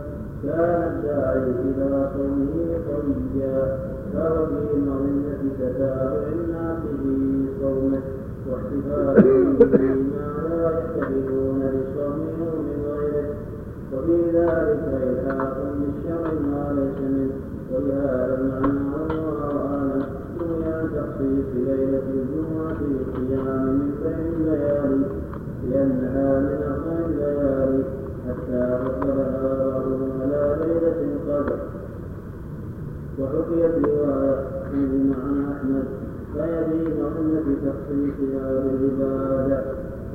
كان الداعي إلى صومه قويا فهو في مظنة تتابع صومه واحتفالهم بما لا يحتفلون بصومه من غيره وفي ذلك إلحاق بالشر ما ليس منه ولهذا المعنى أعلم نهي تخصيص ليلة الجمعة بالقيام من بين الليالي لأنها من أفضل الليالي حتى فضلها بعضهم على ليلة القدر وحكيت رواية عن أحمد فيبين أمة تخصيصها بالعبادة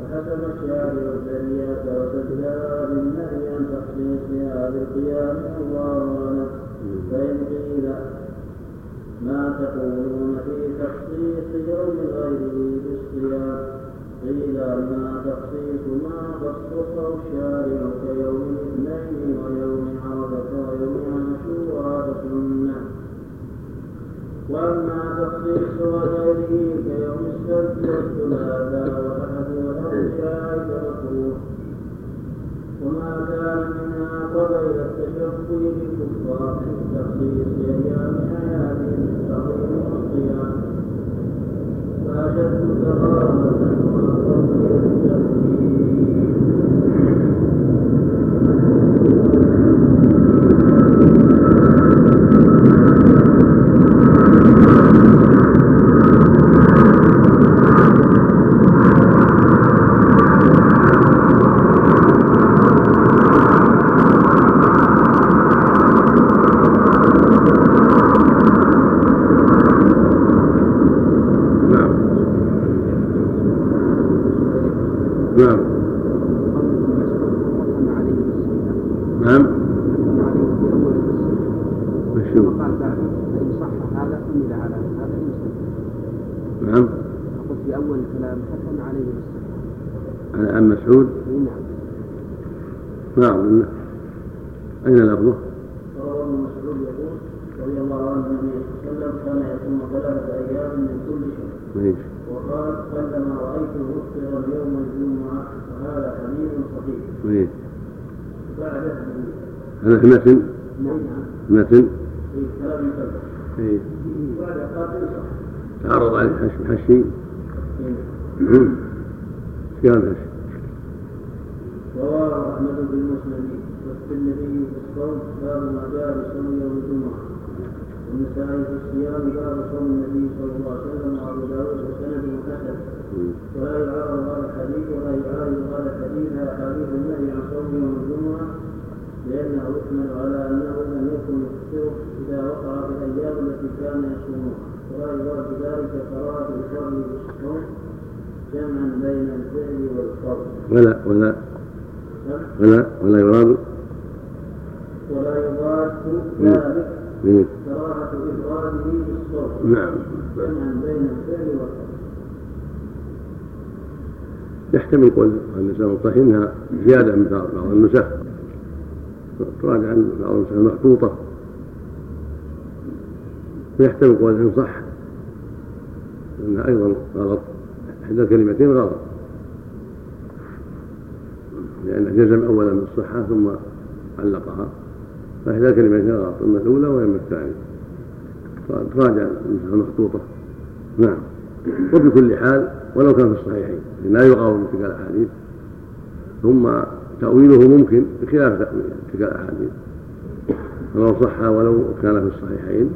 وحسب الشارع الذريعة وسدها بالنهي عن تخصيصها بالقيام الله فإن قيل ما تقولون في تخصيص يوم غيره بالصيام قيل ما تخصيص ما خصصه الشارع كيوم الاثنين ويوم عرفة ويوم عاشوراء فسنة وأما تخصيص غيره كيوم السبت والثلاثاء والاحد والاربعاء فمكروه وما كان منها قبيل التشفي بالكفار تخصيص أيام حياتهم تعظيم الصيام واشد كرامه واقرب الترتيب نعم نعم مشهور نعم أقول في أول كلام حكم عليه بالصحة على أم مسعود؟ نعم نعم أين لفظه؟ روى ابن مسعود يقول رضي الله عنه النبي صلى الله عليه وسلم كان يصوم ثلاثة أيام من كل شهر. ماشي وقال قلما رأيته أفطر اليوم الجمعة فهذا حديث صحيح بعده هذا متن نعم متن في كلام إيه. بعد قال صح تعرض عليه حش حشي إيه. مم. كان حشي رواه أحمد بن مسند والترمذي في الصوم باب ما جاء بصوم يوم والنسائي في الصيام باب صوم النبي صلى الله عليه وسلم وأبو داود وسند حسن. ولا يعارض هذا الحديث ولا يعارض هذا الحديث أحاديث النهي عن صوم يوم الجمعة لأنه يحمل على أنه لم يكن يفطر إذا وقع في الأيام التي كان يصومها ولا يراد بذلك كراهة الفرد بالصوم جمعا بين الفعل والفرد ولا ولا نعم. ولا ولا يراد ولا يضاد ذلك. كراهة إفراده بالصوم نعم. جمعا بين الفعل والفرد يحتمل قول النساء الصحيح إنها زيادة من بعض النسخ. تراجع عن بعض النسخ المخطوطه ويحتمل قول إن صح. إنها أيضا غلط. إحدى الكلمتين غلط. لأنه جزم اولا بالصحة ثم علقها. فاحدى الكلمتين غلط اما الأولى واما الثانية. تراجع النسخ المخطوطة. نعم. وبكل حال ولو كان في الصحيحين لا يقاوم تلك الأحاديث. ثم تأويله ممكن بخلاف تأويل تلك الأحاديث. ولو صح ولو كان في الصحيحين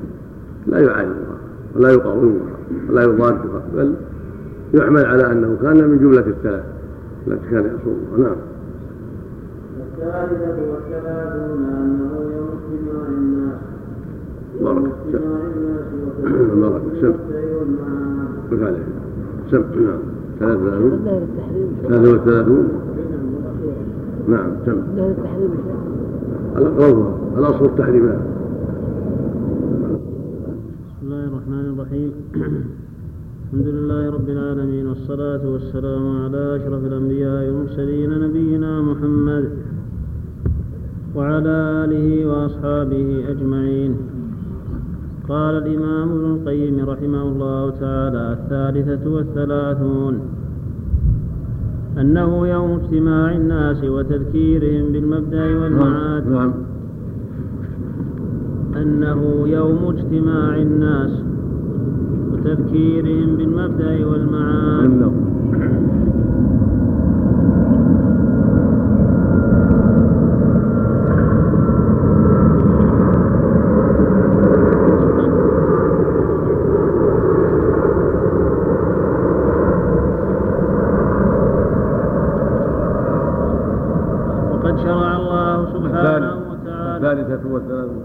لا يعارضها ولا يقاومها ولا يضادها بل يعمل على أنه كان من جملة الثلاث التي كان يصومها نعم. الثالثة والثلاثون أنه يوم اجتماع الناس. يوم بارك. اجتماع الناس بارك. والمعاد قل عليه سم نعم. ثلاثة وثلاثون ثلاثة وثلاثون نعم. شيء الأقرب الأصل التحريمات. بسم الله الرحمن الرحيم. الحمد لله رب العالمين والصلاة والسلام على أشرف الأنبياء والمرسلين نبينا محمد وعلى آله وأصحابه أجمعين. قال الإمام ابن القيم رحمه الله تعالى الثالثة والثلاثون أنه يوم اجتماع الناس وتذكيرهم بالمبدأ والمعاد. نعم أنه يوم اجتماع الناس وتذكيرهم بالمبدأ والمعاد. أنه وقد شرع الله سبحانه وتعالى الثالثة والثلاثون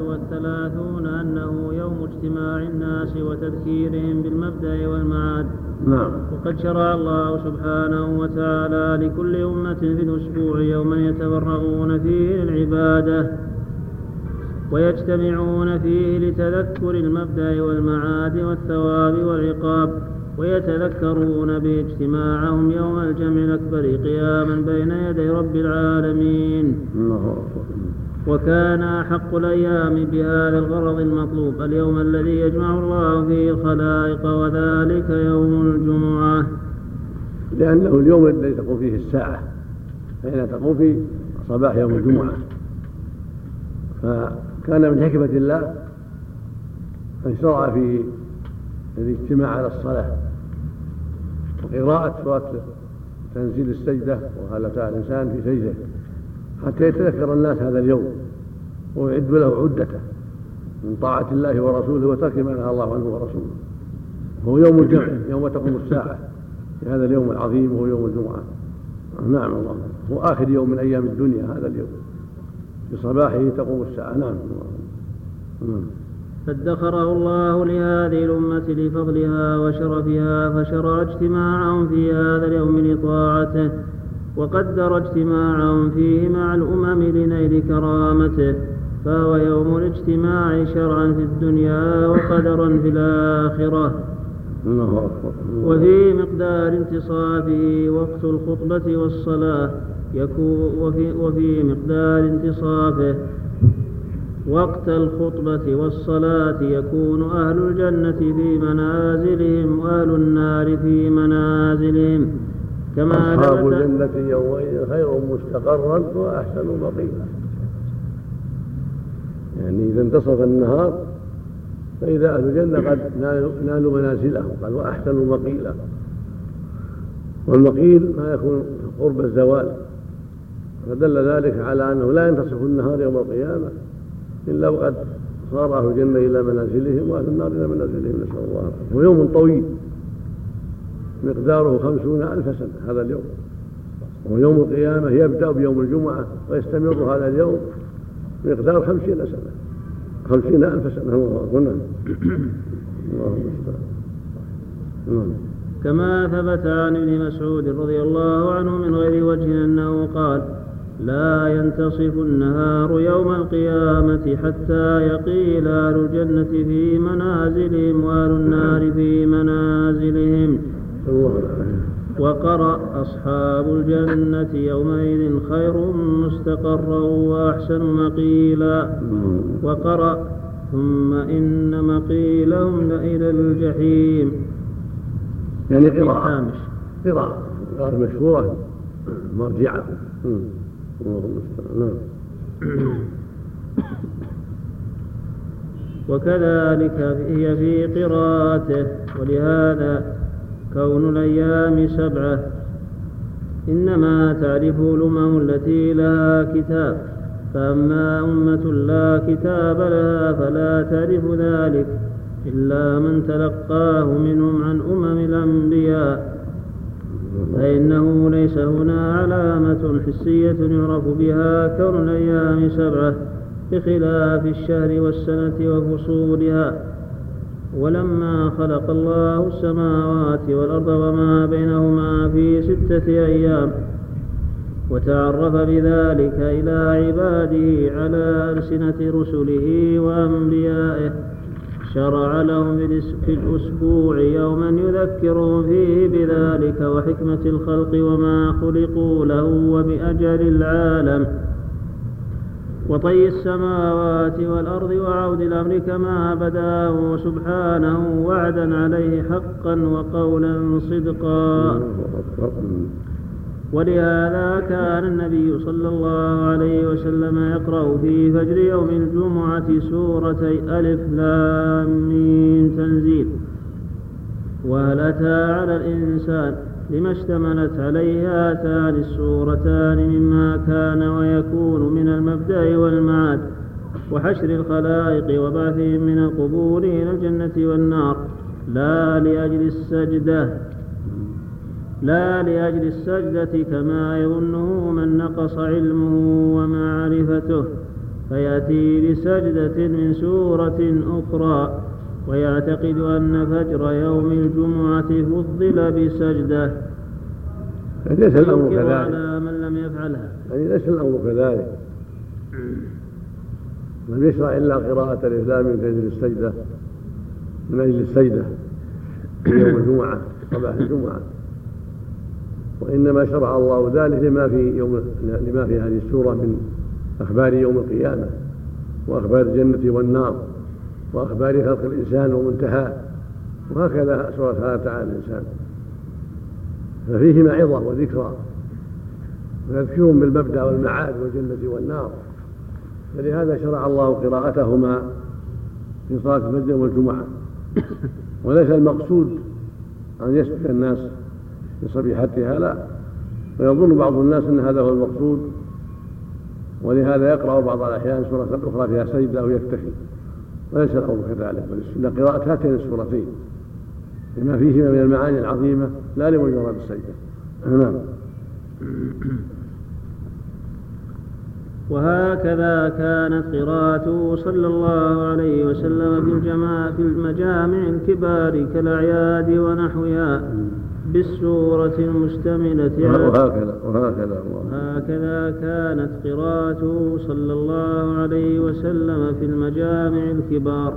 والثلاثون أنه يوم اجتماع الناس وتذكيرهم بالمبدأ والمعاد. نعم. وقد شرع الله سبحانه وتعالى لكل أمة في الأسبوع يوما يتفرغون فيه للعبادة ويجتمعون فيه لتذكر المبدأ والمعاد والثواب والعقاب ويتذكرون به اجتماعهم يوم الجمع الأكبر قياما بين يدي رب العالمين. الله أكبر. وكان أحق الأيام بهذا الغرض المطلوب اليوم الذي يجمع الله فيه الخلائق وذلك يوم الجمعة. لأنه اليوم الذي تقوم فيه الساعة فإن تقوم في صباح يوم الجمعة. فكان من حكمة الله أن شرع فيه الاجتماع على الصلاة. وقراءة سورة تنزيل السجدة وهل أتى الإنسان في سجده. حتى يتذكر الناس هذا اليوم ويعدوا له عدته من طاعة الله ورسوله وترك ما نهى الله عنه ورسوله. هو يوم الجمع يوم تقوم الساعة. في هذا اليوم العظيم وهو يوم الجمعة. نعم الله هو آخر يوم من أيام الدنيا هذا اليوم. في صباحه تقوم الساعة. نعم نعم. فادخره الله لهذه الأمة لفضلها وشرفها فشرع اجتماعهم في هذا اليوم لطاعته. وقدر اجتماعهم فيه مع الأمم لنيل كرامته فهو يوم الاجتماع شرعا في الدنيا وقدرا في الآخرة. وفي مقدار انتصافه وقت الخطبة والصلاة يكون وفي, وفي مقدار انتصافه وقت الخطبة والصلاة يكون أهل الجنة في منازلهم وأهل النار في منازلهم. كما أصحاب الجنة يومئذ خير مستقرا وأحسن مقيلا يعني إذا انتصف النهار فإذا أهل الجنة قد نالوا- منازلهم قال وأحسنوا مقيلا. والمقيل ما يكون قرب الزوال. فدل ذلك على أنه لا ينتصف النهار يوم القيامة إلا وقد صار أهل الجنة إلى منازلهم وأهل النار إلى منازلهم نسأل الله. العافية هو يوم طويل. مقداره خمسون ألف سنة هذا اليوم. ويوم القيامة يبدأ بيوم الجمعة ويستمر هذا اليوم مقدار خمسين سنة. خمسين ألف سنة. الله أكبر. نعم. نعم. كما ثبت عن ابن مسعود رضي الله عنه من غير وجه أنه قال لا ينتصف النهار يوم القيامة حتى يقيل أهل الجنة في منازلهم وأهل النار في منازلهم. وقرأ أصحاب الجنة يومئذ خير مستقرا وأحسن مقيلا. وقرأ ثم إن مقيلهم لإلى الجحيم. يعني قراءة. قراءة. قراءة مشهورة. مرجعة نعم وكذلك هي في قراءته. ولهذا كون الأيام سبعة. إنما تعرف الأمم التي لها كتاب فأما أمة لا كتاب لها فلا تعرف ذلك إلا من تلقاه منهم عن أمم الأنبياء. فإنه ليس هنا علامة حسية يعرف بها كون الأيام سبعة بخلاف الشهر والسنة وفصولها. ولما خلق الله السماوات والأرض وما بينهما في ستة أيام وتعرف بذلك إلى عباده على ألسنة رسله وأنبيائه شرع لهم في الأسبوع يوما يذكرهم فيه بذلك وحكمة الخلق وما خلقوا له وبأجل العالم. وطي السماوات والأرض وعود الأمر كما بداه سبحانه وعدا عليه حقا وقولا صدقا. ولهذا كان النبي صلى الله عليه وسلم يقرأ في فجر يوم الجمعة سورتي ألف لام تنزيل. وهل أتى على الإنسان لما اشتملت عليه هاتان السورتان مما كان ويكون من المبدأ والمعاد وحشر الخلائق وبعثهم من القبور إلى الجنة والنار. لا لأجل السجدة لا لأجل السجدة كما يظنه من نقص علمه ومعرفته فيأتي بسجدة من سورة أخرى. ويعتقد أن فجر يوم الجمعة فضل بسجدة. ليس الأمر كذلك على من لم يفعلها. يعني ليس الأمر كذلك. لم يشرع إلا قراءة الإسلام من أجل السجدة من أجل السجدة في يوم الجمعة صباح الجمعة. وإنما شرع الله ذلك لما في يوم لما في هذه السورة من أخبار يوم القيامة وأخبار الجنة والنار. وأخبار خلق الإنسان ومنتهاه وهكذا سورة هذا تعالى الإنسان. ففيهما عظة وذكرى ويذكرهم بالمبدأ والمعاد والجنة والنار. فلهذا شرع الله قراءتهما في صلاة الفجر والجمعة. وليس المقصود أن يسبق الناس بصبيحتها لا. ويظن بعض الناس أن هذا هو المقصود ولهذا يقرأ بعض الأحيان سورة أخرى فيها سجدة أو يكتفي. وليس الأمر كذلك بل السنة قراءة هاتين السورتين لما فيهما من المعاني العظيمة لا لمجرد السجدة نعم. وهكذا كانت قراءته صلى الله عليه وسلم في الجماع في المجامع الكبار كالأعياد ونحوها. بالسورة المشتملة على وهكذا وهكذا الله. هكذا كانت قراءته صلى الله عليه وسلم في المجامع الكبار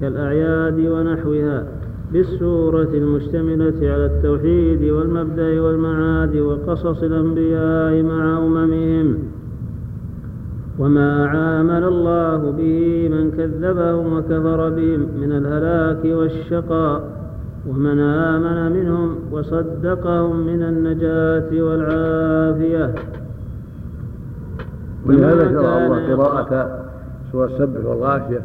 كالأعياد ونحوها بالسورة المشتملة على التوحيد والمبدأ والمعاد وقصص الأنبياء مع أممهم. وما عامل الله به من كذبهم وكفر بهم من الهلاك والشقاء. ومن آمن منهم وصدقهم من النجاة والعافية. ولهذا شرع الله قراءة سورة السبح والغاشية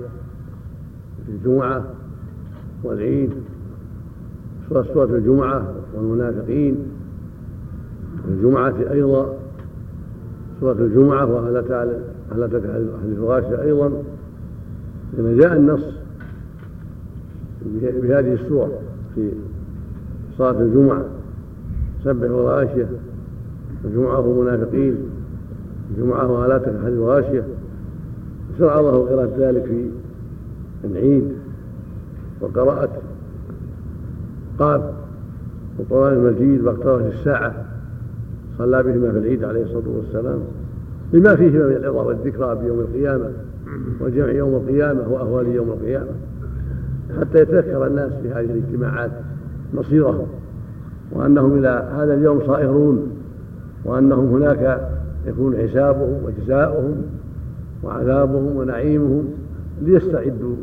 في الجمعة والعيد سورة سورة الجمعة والمنافقين الجمعة أيضا سورة الجمعة وهل تعالى هل أتاك حديث الغاشية أيضا؟ لما جاء النص بهذه السور في صلاة الجمعة. سبح والغاشية الجمعة والمنافقين الجمعة وهل أتاك حديث الغاشية شرع الله قراءة ذلك في العيد. وقراءة قاف القرآن المجيد واقتربت الساعة. صلى بهما في العيد عليه الصلاة والسلام. لما فيهما من العظة والذكرى بيوم القيامة. وجمع يوم القيامة وأهوال يوم القيامة. حتى يتذكر الناس في هذه الاجتماعات مصيرهم وأنهم إلى هذا اليوم صائرون وأنهم هناك يكون حسابهم وجزاؤهم وعذابهم ونعيمهم ليستعدوا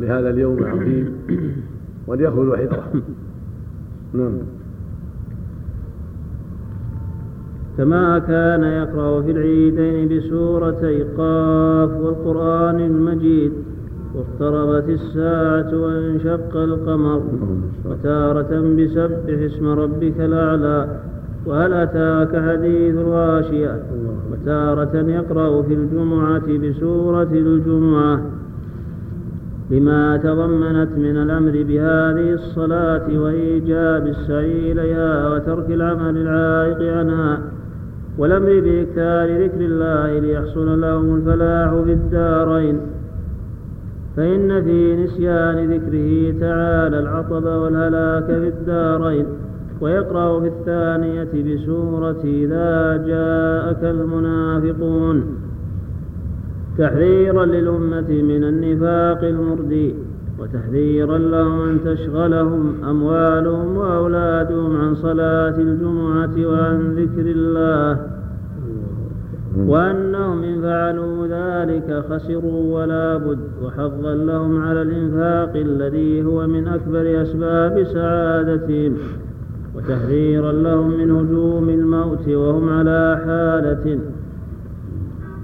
لهذا اليوم العظيم وليأخذوا حذرهم نعم. كما كان يقرأ في العيدين بسورتي قاف والقرآن المجيد. واقتربت الساعة وانشق القمر وتارة بسبح اسم ربك الأعلى وهل أتاك حديث الغاشية وتارة يقرأ في الجمعة بسورة الجمعة لما تضمنت من الأمر بهذه الصلاة وإيجاب السعي إليها وترك العمل العائق عنها والأمر بإكثار ذكر الله ليحصل لهم الفلاح في الدارين فإن في نسيان ذكره تعالى العطب والهلاك في الدارين ويقرأ في الثانية بسورة إذا جاءك المنافقون. تحذيرا للأمة من النفاق المردي وتحذيرا لهم أن تشغلهم أموالهم وأولادهم عن صلاة الجمعة وعن ذكر الله. وأنهم إن فعلوا ذلك خسروا ولا بد وحظا لهم على الإنفاق الذي هو من أكبر أسباب سعادتهم وتحذيرا لهم من هجوم الموت وهم على حالة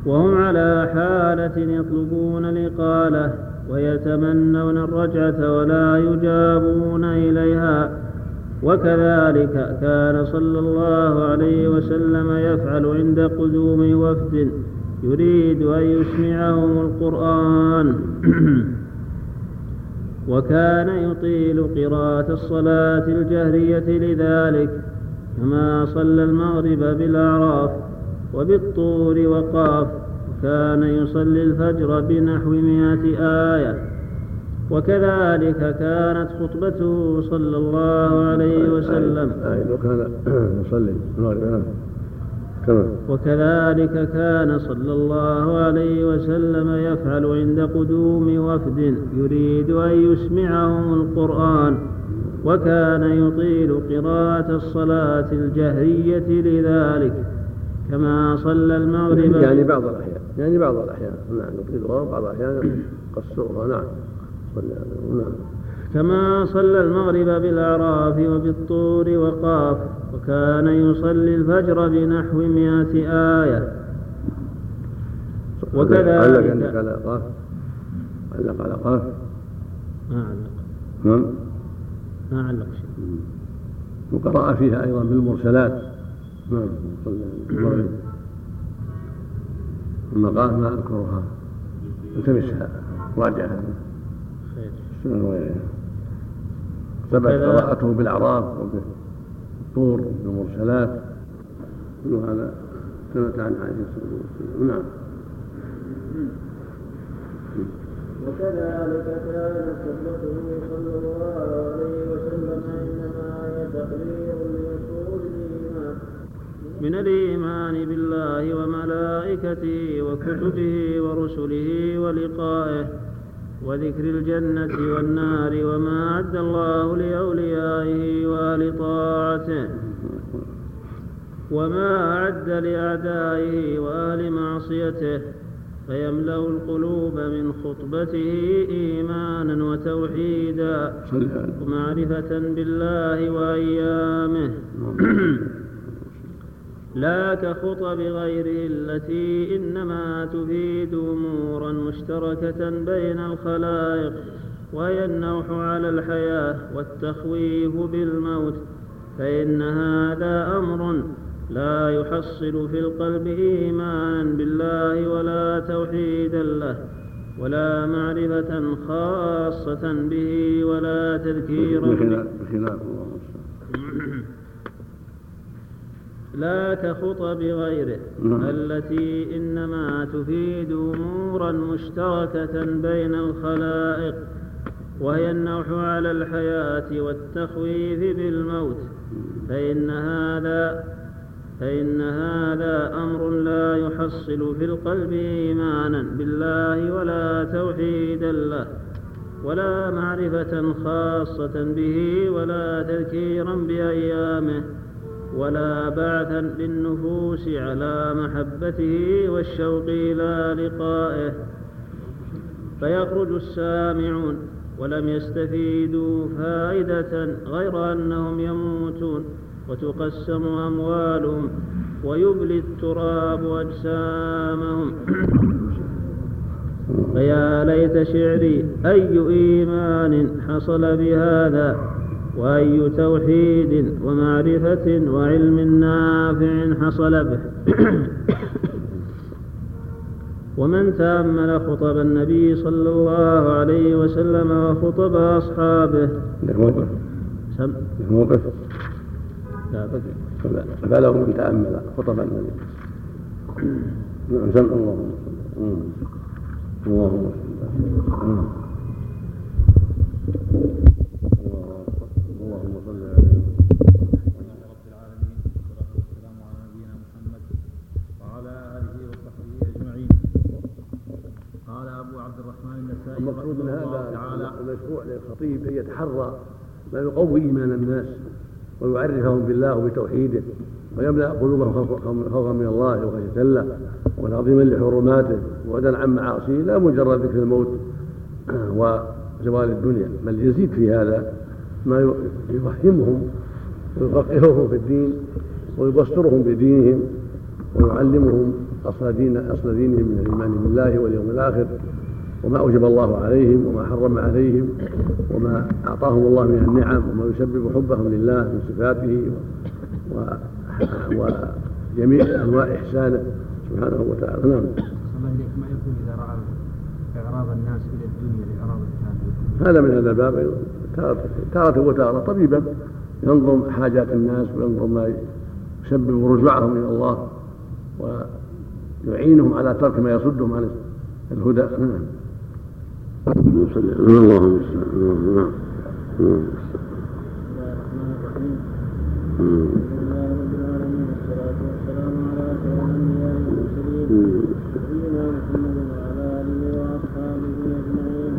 وهم على حالة يطلبون الإقالة ويتمنون الرجعة ولا يجابون إليها وكذلك كان صلى الله عليه وسلم يفعل عند قدوم وفد. يريد أن يسمعهم القرآن. وكان يطيل قراءة الصلاة الجهرية لذلك كما صلى المغرب بالأعراف وبالطور وقاف. وكان يصلي الفجر بنحو مئة آية. وكذلك كانت خطبته صلى الله عليه وسلم. آه لو كان يصلي وكذلك كان صلى الله عليه وسلم يفعل عند قدوم وفد يريد أن يسمعهم القرآن وكان يطيل قراءة الصلاة الجهرية لذلك كما صلى المغرب. يعني بعض الأحيان يعني بعض الأحيان نعم يطيلها وبعض الأحيان يقصرها صلى نعم. كما صلى المغرب بالأعراف وبالطور وقاف وكان يصلي الفجر بنحو مئة آية. علق عندك على قاف؟ علق على قاف. ما علق. نعم. ما علق شيء. وقرأ فيها أيضا بالمرسلات. نعم صلى المغرب. المقام ما أذكرها. التمسها راجعها السنن وغيرها ثبت قراءته بالأعراف وبالطور بالمرسلات كل هذا ثبت عنه عليه الصلاه والسلام نعم. وكذلك كانت صحبته صلى الله عليه وسلم إنما هي تقرير لاصول الإيمان. من الإيمان بالله وملائكته وكتبه ورسله ولقائه. وذكر الجنة والنار وما أعد الله لأوليائه وأهل طاعته وما أعد لأعدائه وأهل معصيته فيملأ القلوب من خطبته إيمانا وتوحيدا ومعرفة بالله وأيامه. لا كخطب غيره التي إنما تفيد أمورا مشتركة بين الخلائق وهي النوح على الحياة والتخويف بالموت فإن هذا أمر لا يحصل في القلب إيمانا بالله ولا توحيدا له ولا معرفة خاصة به ولا تذكيرا بخلاف لا كخطب غيره نعم. التي إنما تفيد أمورا مشتركة بين الخلائق وهي النوح على الحياة والتخويف بالموت. فإن هذا فإن هذا أمر لا يحصل في القلب إيمانا بالله ولا توحيدا له ولا معرفة خاصة به ولا تذكيرا بأيامه. ولا بعثا للنفوس على محبته والشوق إلى لقائه. فيخرج السامعون ولم يستفيدوا فائدة غير أنهم يموتون. وتقسم أموالهم ويبلي التراب أجسامهم. فيا ليت شعري أي إيمان حصل بهذا. وأي توحيد ومعرفة وعلم نافع حصل به. ومن تأمل خطب النبي صلى الله عليه وسلم وخطب أصحابه. موقف. سم. موقف. لا فله من تأمل خطب النبي. نعم سمع اللهم اللهم صل اللهم صل عليه رب العالمين والصلاة والسلام على نبينا محمد وعلى آله وصحبه أجمعين قال أبو عبد الرحمن النسائي المقصود من هذا المشروع للخطيب ان يتحرى ما يقوي إيمان الناس ويعرفهم بالله وبتوحيده ويملأ قلوبهم خوفا من الله وخشية له وتعظيما لحرماته وبعدا عن معاصيه لا مجرد ذكر الموت وزوال الدنيا بل يزيد في هذا ما يفهمهم ويفقههم في الدين ويبصرهم بدينهم ويعلمهم اصل دين أصل دينهم من الإيمان بالله واليوم الآخر. وما أوجب الله عليهم وما حرم عليهم وما أعطاهم الله من النعم وما يسبب حبهم لله من صفاته. وجميع أنواع إحسانه سبحانه وتعالى. نعم. ما يكون إذا رأى إعراض الناس إلى الدنيا لإعراض الكافر هذا من هذا الباب. أيضا تارة وتارة طبيبا ينظم حاجات الناس وينظم ما يسبب رجوعهم إلى الله ويعينهم على ترك ما يصدهم عن الهدى. نعم. اللهم نعم نعم أجمعين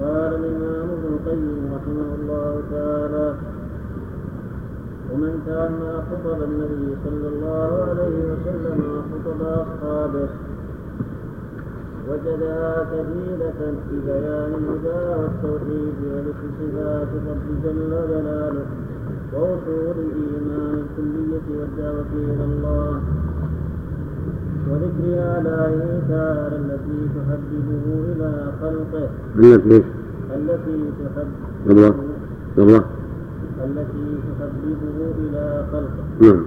قال الإمام ابن القيم رحمه الله تعالى ومن تأمل خطب النبي صلى الله عليه وسلم وخطب أصحابه وجدها كفيلة في بيان الهدى والتوحيد وذكر صفات الرب جل جلاله ووصول الإيمان الكلية والدعوة إلى الله وذكر آلائه تعالى التي تحببه إلى خلقه. التي تحببه الله التي تحببه إلى خلقه. نعم.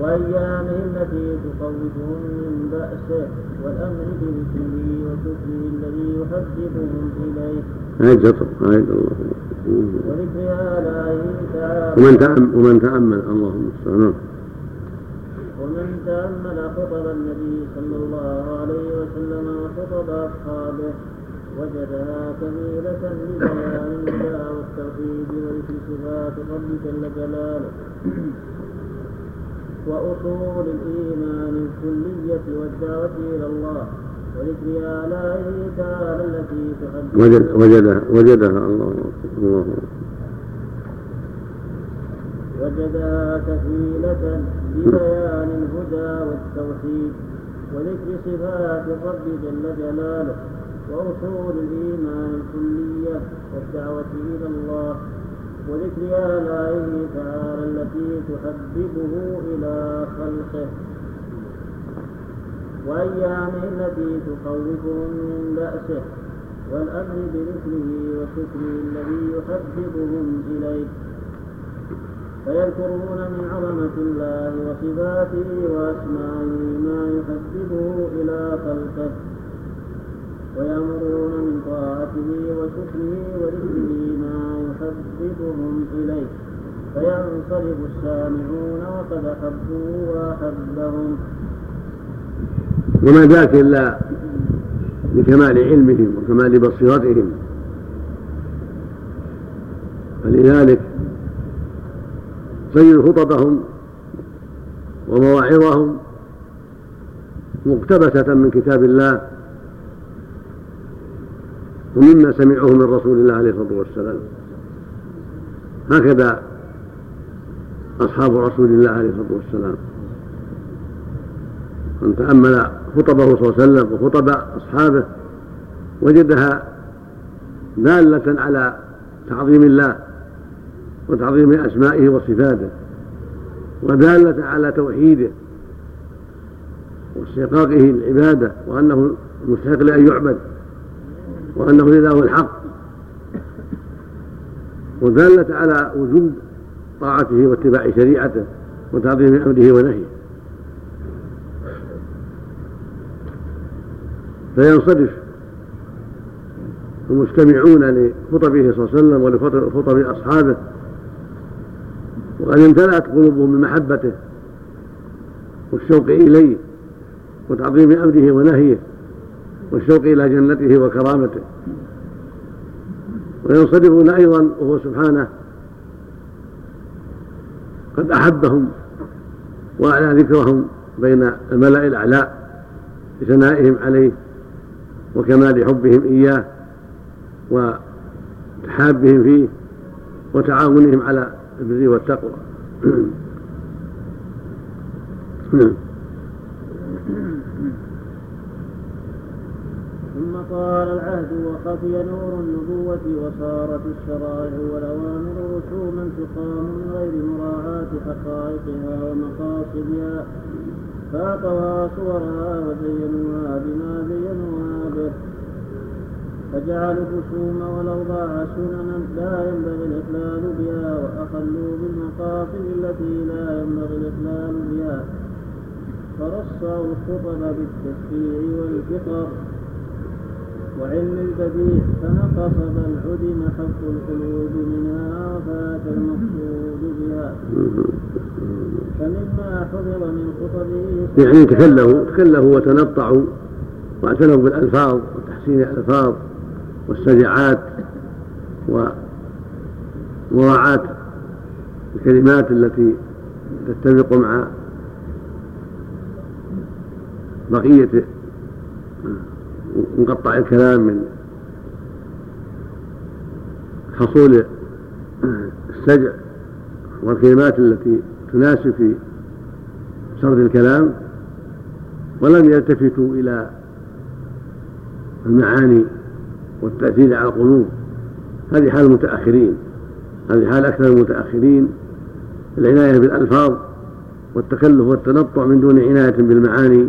وأيامه التي تخوفهم من بأسه والأمر بذكره وشكره الذي يحببهم إليه. عيد عيد الله. وذكر آلائه تعالى ومن تأمل ومن تأمل اللهم المستعان ومن تأمل خطب النبي صلى الله عليه وسلم وخطب أصحابه وجدها كميلة لبيان الهدى والتوحيد وذكر صفات رب جل جلاله وأصول الإيمان الكلية والدعوة إلى الله وذكر آلائه تعالى التي تحدث وجد وجدها وجدها الله. الله. وجدها كفيلة ببيان الهدى والتوحيد وذكر صفات الرب جل جلاله وأصول الإيمان الكلية والدعوة إلى الله وذكر آلائه تعالى التي تحببه إلى خلقه. وأيامه التي تخوفهم من بأسه والأمر بذكره وشكره الذي يحببهم إليه. فيذكرون من عظمة الله وصفاته وأسمائه ما يحببه إلى خلقه. ويأمرون من طاعته وشكره وذكره ما يحببهم إليه. فينصرف السامعون وقد أحبوا وأحبهم. وما ذاك إلا لكمال علمهم وكمال بصيرتهم. فلذلك سير خطبهم ومواعظهم مقتبسة من كتاب الله ومما سمعوه من رسول الله عليه الصلاة والسلام. هكذا أصحاب رسول الله عليه الصلاة والسلام. من تأمل خطبه صلى الله عليه وسلم وخطب أصحابه وجدها دالة على تعظيم الله وتعظيم أسمائه وصفاته ودالة على توحيده واستحقاقه العبادة وأنه مستحق لأن يعبد. وأنه الإله الحق. ودالة على وجوب طاعته واتباع شريعته وتعظيم أمره ونهيه. فينصرف المستمعون لخطبه صلى الله عليه وسلم ولخطب أصحابه. وقد امتلأت قلوبهم بمحبته والشوق إليه وتعظيم أمره ونهيه. والشوق إلى جنته وكرامته. وينصرفون أيضا وهو سبحانه قد أحبهم وأعلى ذكرهم بين الملأ الأعلى بثنائهم عليه وكمال حبهم إياه وتحابهم فيه وتعاونهم على البر والتقوى. نعم. طال العهد وخفي نور النبوة وصارت الشرائع والأوامر رسوما تقام من غير مراعاة حقائقها ومقاصدها. فأعطوها صورها وزينوها بما زينوها به. فجعلوا الرسوم والأوضاع سننا لا ينبغي الإخلال بها وأخلوا بالمقاصد التي لا ينبغي الإخلال بها. فرصوا الخطب بالتشفيع والفقر وعلم البديع فنقص بل عدم حق القلوب منها وفات المقصود بها. فمما حفظ من خطبه يعني تكلفوا تكلفوا وتنطعوا واعتنوا بالألفاظ وتحسين الألفاظ والسجعات ومراعاة الكلمات التي تتفق مع بقية مقطع الكلام من حصول السجع والكلمات التي تناسب في سرد الكلام ولم يلتفتوا إلى المعاني والتأثير على القلوب. هذه حال المتأخرين هذه حال أكثر المتأخرين. العناية بالألفاظ والتكلف والتنطع من دون عناية بالمعاني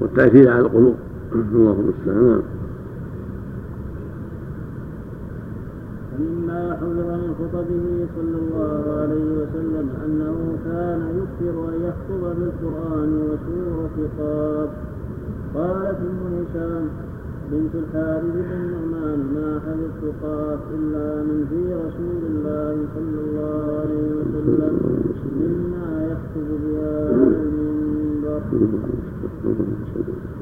والتأثير على القلوب. الله المستعان. مما حفظ من خطبه صلى الله عليه وسلم أنه كان يكثر أن يخطب بالقرآن وسورة قاف قالت ابن هشام بنت الحارث بن النعمان ما حدثت قالت إلا من في رسول الله صلى الله عليه وسلم مما يخطب بها المنبر.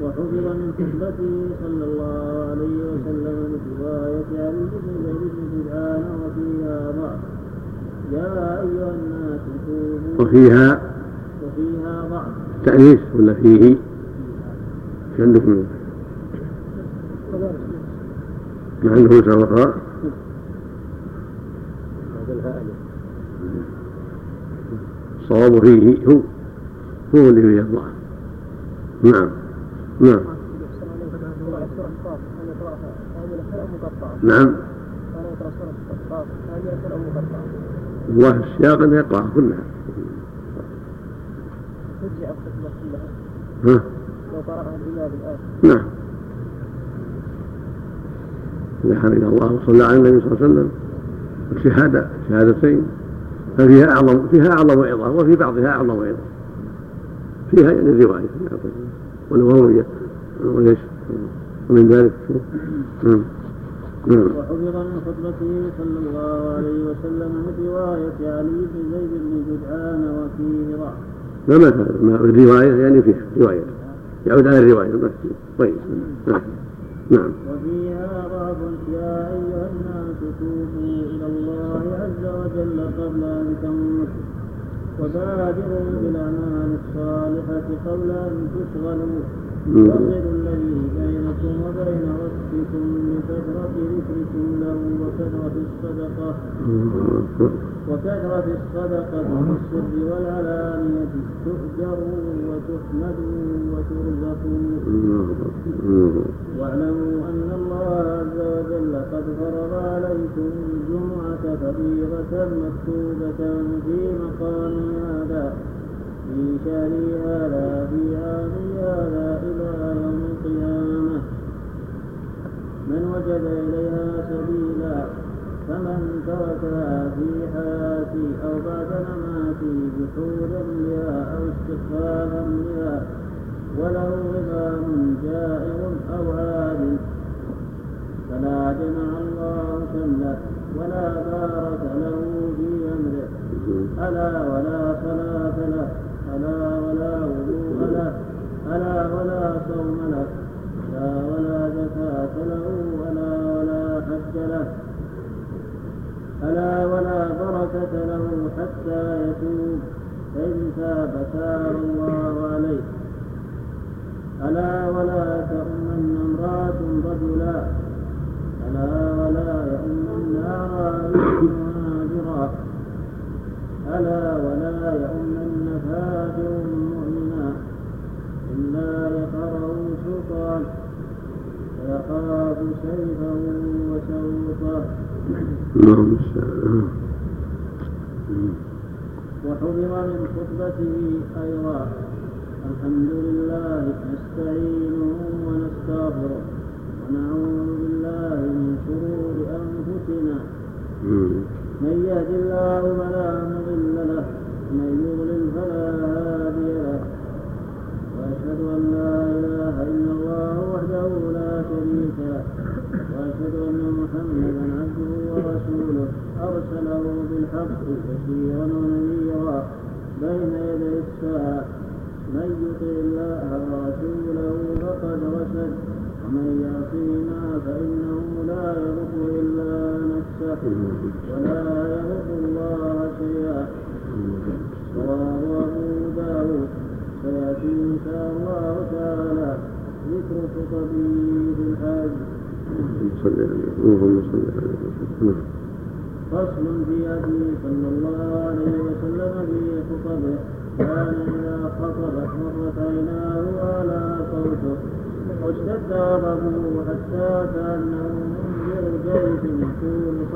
وحفظ من خطبته صلى الله عليه وسلم من رواية علي بن زيد بن جدعان وفيها ضعف. يا أيها الناس توبوا وفيها وفيها ضعف. تأنيث ولا فيه؟ إيش عندكم؟ ما عنده سبق. الصواب فيه هو هو اللي فيه الضعف نعم. نعم. نعم. الله السياق أن يقرأ كلها. ها؟ لو قرأها نعم. إذا حمد الله وصلى على النبي صلى الله عليه وسلم الشهادة شهادتين ففيها أعظم فيها أعظم عظة وفي بعضها أعظم عظة فيها يعني الرواية والنووية وإيش ومن ذلك نعم. نعم. وحفظ من خطبته صلى الله عليه وسلم من رواية علي بن زيد بن جدعان وفيه ضعف ما مات ما الرواية يعني فيها. رواية. يعود على الرواية. طيب. نعم. نعم وفيها ضعف وبادروا بالأعمال الصالحة قبل أن تشغلوا. واصلوا الذي بينكم وبين ربكم بكثرة ذكركم له وكثرة الصدقة وكثرة الصدقة في السر والعلانية تؤجروا وتحمدوا وترزقوا واعلموا أن الله عز وجل قد فرض عليكم الجمعة فريضة مكتوبة في مقام هذا في شهر هذا في عام هذا إلى يوم القيامة من وجد إليها سبيلا فمن تركها في حياتي أو بعد مماتي جحودا بها أو استخفافا بها وله إمام جائر أو عادل فلا جمع الله شمله ولا بارك له في أمره. ألا ولا صلاة له. ألا ولا وضوء له ألا ولا صوم له ألا ولا زكاة له ألا ولا حج له ألا ولا بركة له حتى يتوب فإن تاب تاب الله عليه. ألا ولا تؤمن امرأة رجلا ألا ولا يؤمن رجل مهاجرا. ألا ولا يؤمن فاجر مؤمنا إلا يقره سلطان فيخاف سيفه وسوطه المستعان وحرم من خطبته أيضا. الحمد لله نستعينه ونستغفره ونعوذ بالله من شرور أنفسنا. من يهد الله فلا مضل له ومن يضلل فلا هادي له. وأشهد أن لا إله إلا الله وحده لا شريك له. وأشهد أن محمدا عبده ورسوله. أرسله بالحق بشيرا ونذيرا بين يدي الساعة. من يطع الله ورسوله فقد رشد. ومن يعصيهما فإنه لا يضر إلا ولا يضر الله شيئا رواه أبو داود سيأتي إن شاء الله تعالى ذكر خطبه في الحج صلى اللهم صل على وسلم فصل في هدي صلى الله عليه وسلم في خطبه. كان إذا خطب مرت عيناه وعلى صوته واشتد غضبه حتى كأنه جيش يقول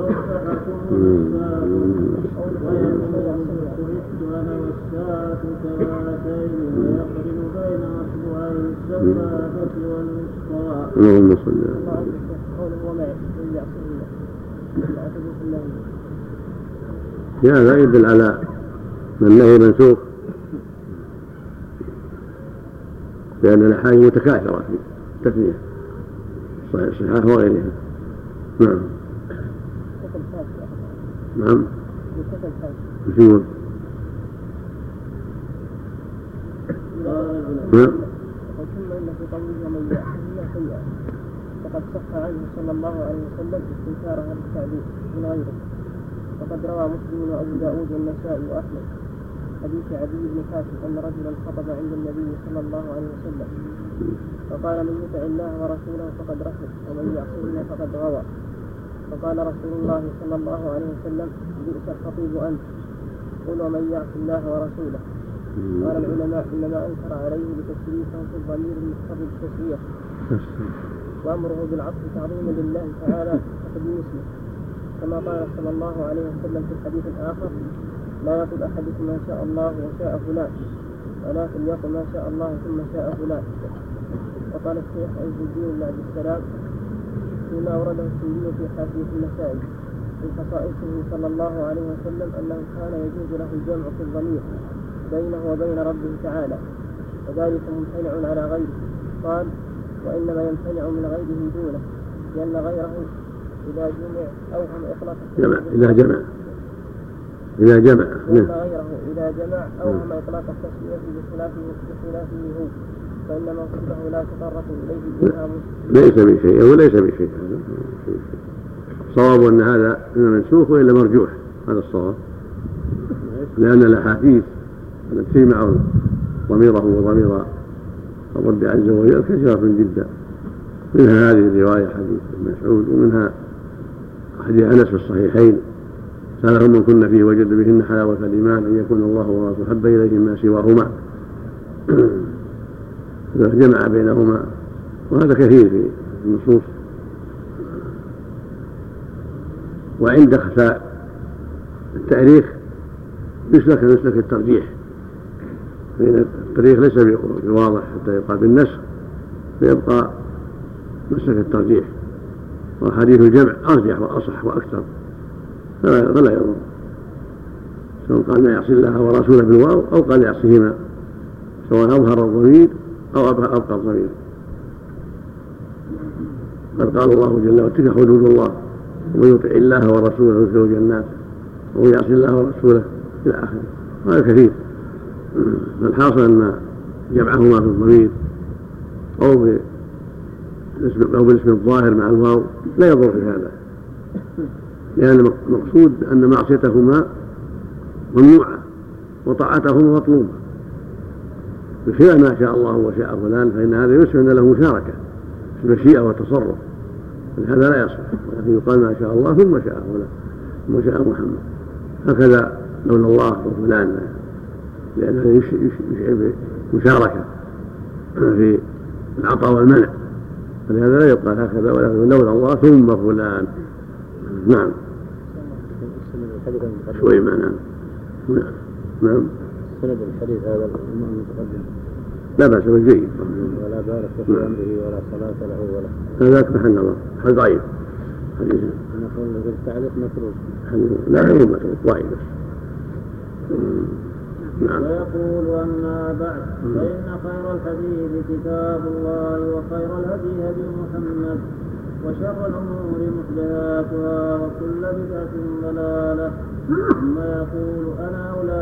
هذا يدل على من النهي منسوخ. لأن الأحاديث متكاثرة في التسمية الصحاح وغيرها نعم. نعم. يقول نعم. ثم ان في قوله من يأتيه سيئا فقد صح عنه صلى الله عليه وسلم استنكار هذا التعبير من غيره وقد روى مسلم وابو داود والنسائي واحمد. حديث عدي بن حاتم أن رجلا خطب عند النبي صلى الله عليه وسلم. فقال من يطع الله ورسوله فقد رشد ومن يعصهما فقد غوى. فقال رسول الله صلى الله عليه وسلم بئس الخطيب أنت. قل ومن يعص الله ورسوله. قال العلماء إنما أنكر عليه بتشريفه في الضمير المقتضي التسويه وأمره بالعطف تعظيما لله تعالى كتقديم اسمه كما قال صلى الله عليه وسلم في الحديث الآخر لا يقول أحدكم ما شاء الله وشاء فلان ولكن يقول ما شاء الله ثم شاء فلان. وقال الشيخ عز الدين بن عبد السلام فيما اورده السندي في حاشيه النسائي من خصائصه صلى الله عليه وسلم أنه كان يجوز له الجمع في الضمير بينه وبين ربه تعالى. وذلك ممتنع على غيره. قال وإنما يمتنع من غيره دونه لأن غيره إذا جمع أوهم إطلاق جمع إذا جمع. إذا جمع لأن غيره إذا جمع أوهم إطلاق التسمية بخلافه بخلافه هو. فإن موصوفه لا إليه ليس بشيء هو ليس بشيء الصواب أن هذا إما منسوخ وإلا مرجوح هذا الصواب. لأن الأحاديث التي تجمع ضميره وضمير الرب عز وجل كثيرة جدا منها هذه الرواية حديث ابن مسعود ومنها حديث أنس في الصحيحين. سألهم من كن فيه وجد بهن حلاوة الإيمان أن يكون الله ورسوله أحب إليه ما سواهما. جمع بينهما. وهذا كثير في النصوص. وعند خفاء التاريخ يسلك مسلك الترجيح. فإن التاريخ ليس بواضح حتى يقال بالنسخ فيبقى مسلك الترجيح. وحديث الجمع أرجح وأصح وأكثر. فلا يضر. سواء قال ما يعصي الله ورسوله بالواو أو قال يعصيهما سواء أظهر الضمير أو أبقى الضمير قد قال الله جل وعلا تلك حدود الله ومن يطع الله ورسوله يدخله جنات ومن يعصي الله ورسوله إلى آخره. هذا كثير. فالحاصل أن جمعهما في الضمير أو بالاسم أو بالاسم الظاهر مع الواو لا يضر في هذا. لأن المقصود أن معصيتهما ممنوعة وطاعتهما مطلوبة. بخلاف ما شاء الله وشاء فلان فإن هذا يسمى أن له مشاركة في المشيئة والتصرف. هذا لا يصح ولكن يقال ما شاء الله ثم شاء فلان ثم شاء محمد. هكذا لولا الله وفلان لأنه يشعر بمشاركة في العطاء والمنع. فلهذا لا يقال هكذا ولكن لولا الله ثم فلان. نعم. شوي معناه نعم. نعم. سند الحديث هذا المتقدم. لا بأس به. جيد ولا بارك في أمره ولا صلاة له ولا. هذاك محل الله هذا ضعيف. حديث. نقول التعليق متروك لا هو متروك ضعيف. نعم. ويقول أما بعد فإن خير الحديث كتاب الله وخير الهدي هدي محمد وشر الأمور محدثاتها وكل بدعة ضلالة. ثم يقول أنا أولى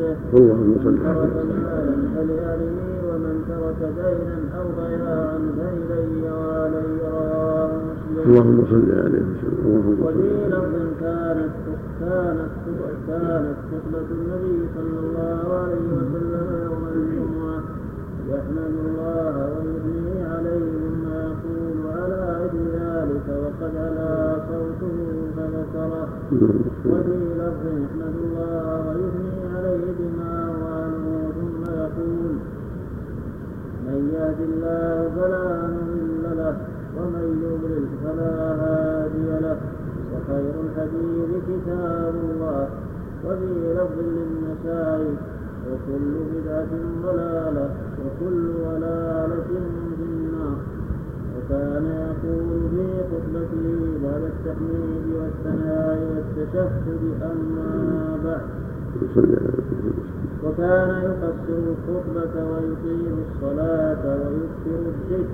اللهم صل مالا فلأهله ومن ترك دينا أو ضياعا فإلي وعلي رواه اللهم صل عليه وسلم. اللهم صل وفي لفظ كانت كانت كانت خطبة النبي صلى الله عليه وسلم. يوم الجمعة يحمد الله ويثني عليه ثم يقول على أجل ذلك وقد علا صوته فذكره وفي لفظ يحمد الله من يهد الله فلا مضل له ومن يضلل فلا هادي له. وخير الحديث كتاب الله وفي لفظ للنسائي وكل بدعة ضلالة وكل ضلالة في النار. وكان يقول في خطبته بعد التحميد والثناء والتشهد أما بعد. وكان يقصر الخطبة ويقيم الصلاة ويكثر الذكر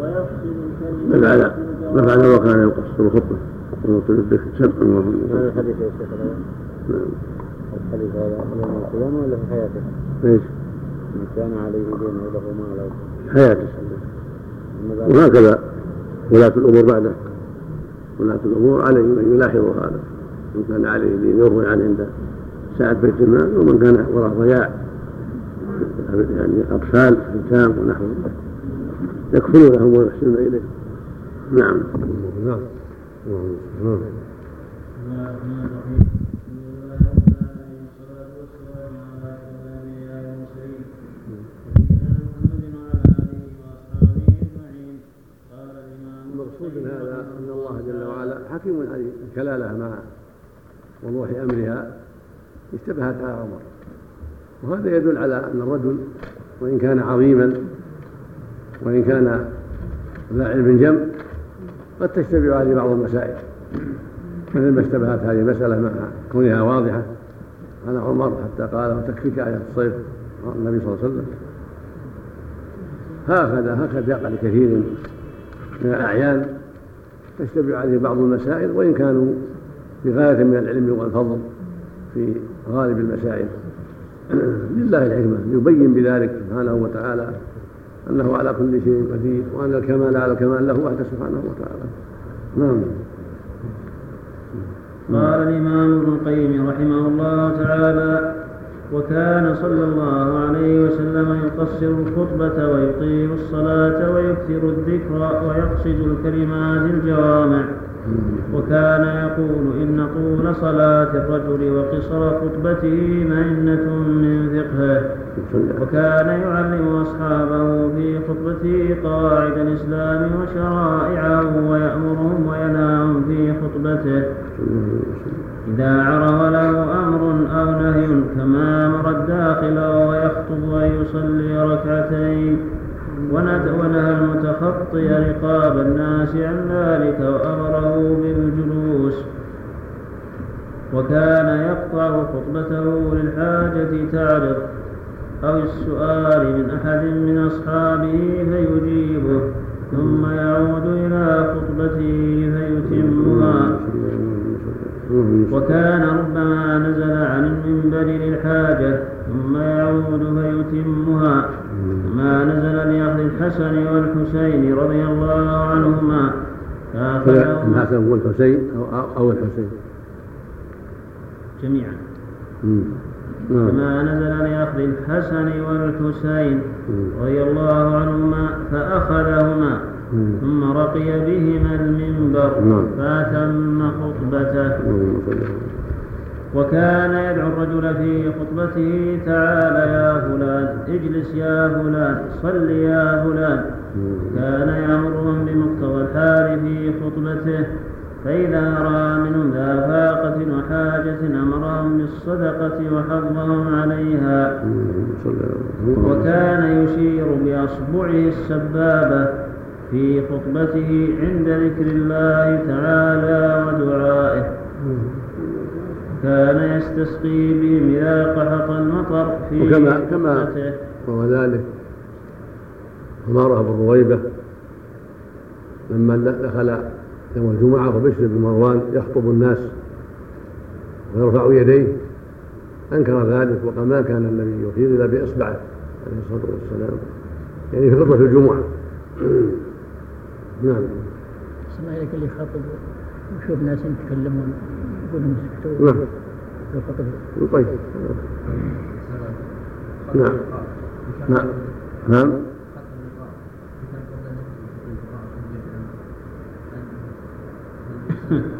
ما الكلمة فعل ما فعل وكان يقصر الخطبة ويطيل الذكر سبع هذا الحديث يا شيخ نعم. الحديث هذا يوم القيامة ولا في حياته؟ إيش؟ من كان عليه دين له ما له. حياته. وهكذا ولاة الأمور بعده ولاة الأمور عليهم أن يلاحظوا هذا. من كان عليه دين يروي عنه عند ساعة بيت المال ومن كان وراء ضياع يعني أطفال أيتام ونحوهم يكفلونهم ويحسنون إليه. نعم. نعم. نعم. المقصود من هذا أن الله جل وعلا حكيم عليم الكلالة مع وضوح أمرها. اشتبهت على عمر وهذا يدل على أن الرجل وإن كان عظيما وإن كان ذا علم جم قد تشتبه عليه بعض المسائل. مثل ما اشتبهت هذه المسألة مع كونها واضحة على عمر حتى قال وتكفيك آية الصيف النبي صلى الله عليه وسلم. هكذا هكذا يقع لكثير من الأعيان تشتبه عليه بعض المسائل وإن كانوا بغاية من العلم والفضل في غالب المسائل لله الحكمة يبين بذلك سبحانه وتعالى أنه على كل شيء قدير وأن الكمال على الكمال له وحده سبحانه وتعالى. نعم. قال الإمام ابن القيم رحمه الله تعالى وكان صلى الله عليه وسلم يقصر الخطبة ويطيل الصلاة ويكثر الذكر ويقصد الكلمات الجوامع وكان يقول إن طول صلاة الرجل وقصر خطبته مئنة من فقهه. وكان يعلم أصحابه في خطبته قواعد الإسلام وشرائعه ويأمرهم وينهاهم في خطبته. إذا عرض له أمر أو نهي كما أمر الداخل وهو يخطب أن يصلي ركعتين. ونهى المتخطي رقاب الناس عن ذلك وأمره بالجلوس. وكان يقطع خطبته للحاجة تعرض أو السؤال من أحد من أصحابه فيجيبه ثم يعود إلى خطبته فيتمها. وكان ربما نزل عن المنبر للحاجة ثم يعود فيتمها. ما نزل لأخذ الحسن والحسين رضي الله عنهما. الحسن والحسين أو الحسين. جميعا. كما نزل لأخذ الحسن والحسين رضي الله عنهما فأخذهما. ثم رقي بهما المنبر نعم. فأتم خطبته. صل على وكان يدعو الرجل في خطبته تعال يا فلان اجلس يا فلان صل يا فلان. كان يأمرهم بمقتضى الحال في خطبته. فإذا رأى منهم ذا فاقة وحاجة أمرهم بالصدقة وحضهم عليها. وكان يشير بأصبعه السبابة في خطبته عند ذكر الله تعالى ودعائه. كان يستسقي بهم إذا قحط المطر في وكما كما خطبته. وهو ذلك أماره أبو رويبة لما دخل يوم الجمعة وبشر بن مروان يخطب الناس ويرفع يديه. أنكر ذلك وقال ما كان النبي يخير إلا بإصبعه عليه الصلاة والسلام. يعني في خطبة الجمعة. نعم. اسمع لك اللي خاطب وشوف ناس يتكلمون يقول لهم اسكتوا نعم. طيب. نعم. نعم. نعم.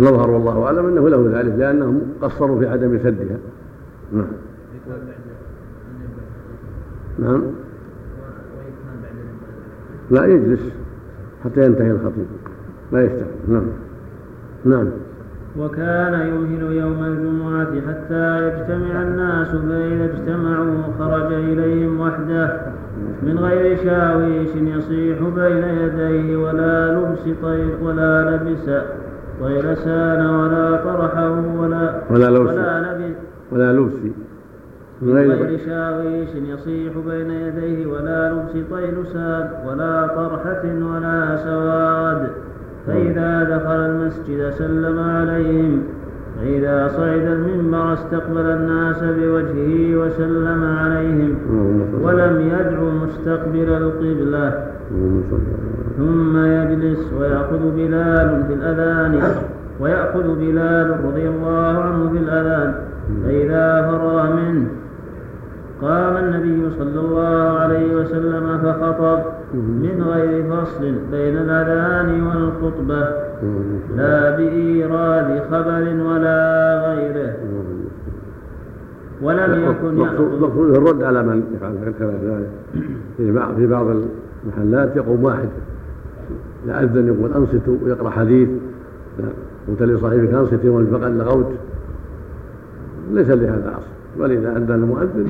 نظهر والله أعلم أنه له ذلك لانهم قصروا في عدم سدها. نعم. نعم. لا يجلس حتى ينتهي الخطيب. لا يفتح نعم. نعم. وكان يمهل يوم الجمعة حتى يجتمع الناس فإذا اجتمعوا خرج إليهم وحده من غير شاويش يصيح بين يديه ولا لبس طيب ولا لبس طيلسان ولا طرحه ولا ولا لوس ولا لبس. ولا لبسي من غير شاويش يصيح بين يديه ولا لبس طيلسان ولا طرحة ولا سواد. فإذا دخل المسجد سلم عليهم. فإذا صعد المنبر استقبل الناس بوجهه وسلم عليهم. ولم يدع مستقبل القبلة. ثم يجلس ويأخذ بلال في الأذان. ويأخذ بلال رضي الله عنه في الأذان. فإذا فرغ منه قام النبي صلى الله عليه وسلم فخطب من غير فصل بين الأذان والخطبة. لا بإيراد خبر ولا غيره. ولم يكن مقصود الرد على من يفعل ذلك في بعض في بعض المحلات يقوم واحد. يأذن يقول أنصتوا ويقرأ حديث. قلت لصاحبك أنصت يوم فقد لغوت. ليس لهذا أصل. ولذا أذن المؤذن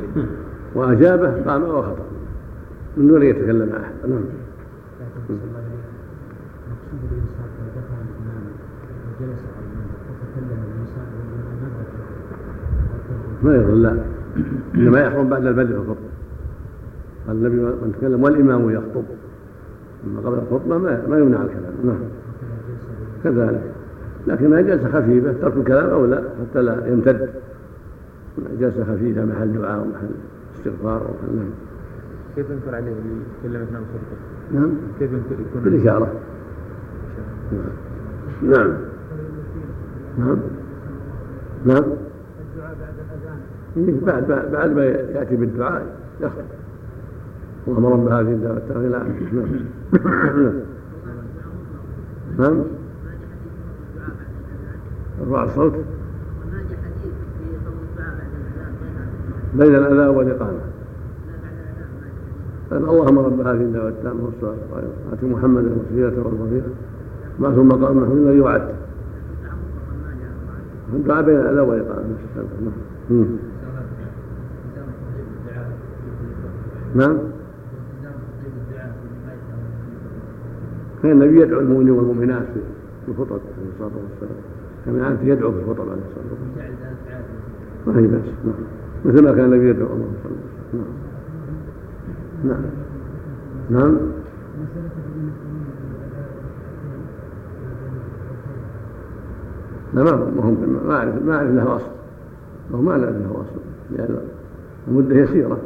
وأجابه قام وخطب من دون أن يتكلم أحد. نعم. ما يضر لا. إنما يحرم بعد البدء الخطبة. قال النبي من تكلم والإمام يخطب. أما قبل الخطبة ما ما يمنع الكلام. نعم. كذلك. لكنها جلسه خفيفة ترك الكلام أو لا حتى لا يمتد. جلسه خفيفه محل دعاء ومحل استغفار ومحل نعم. كيف ينكر عليه اللي يتكلم اثناء الخطبه؟ نعم. كيف يكون بالإشارة. نعم. نعم. نعم. إيه، بعد بعد بعد ما يأتي بالدعاء يخطب. اللهم رب هذه الدعوة التاخير نعم نعم. نعم. ارفع الصوت بين الاذان والإقامة. قال اللهم رب هذه الدعوة التامة والصلاة القائمه ات محمدا الوسيله والفضيله ما ثم مقام محمود الذي وعدت الدعاء بين الاذان والإقامة. نعم. نعم. كان النبي يدعو المؤمنين والمؤمنات في الخطب عليه الصلاة والسلام. كما انت يدعو في الخطب عليه الصلاة والسلام. ما هي بس نعم. مثل ما كان النبي يدعو الله صلى الله عليه وسلم. نعم. نعم. نعم. لا ما هم ما اعرف ما أعرف له أصل. هو ما أعرف له أصل. لأن المدة يسيرة.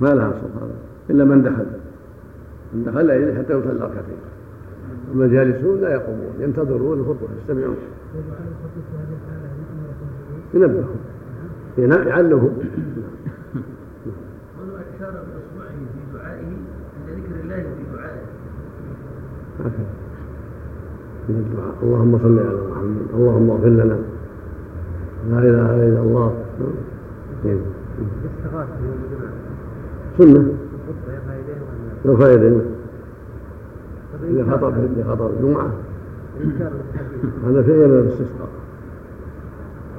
ما لها أصل هذا. إلا من دخل. من دخل إليه حتى يصلي ركعتين اما الجالسون لا يقومون ينتظرون الخطبة يستمعون. ينبههم. يعلمهم. أشار بإصبعه في دعائه عند ذكر الله في دعائه. من الدعاء. اللهم صل على محمد. اللهم اغفر لنا. لا إله إلا الله. الاستغاثه يوم الجمعة. سنة. يرفع يديه إذا خطب إذا خطب الجمعة هذا في غير الاستسقاء.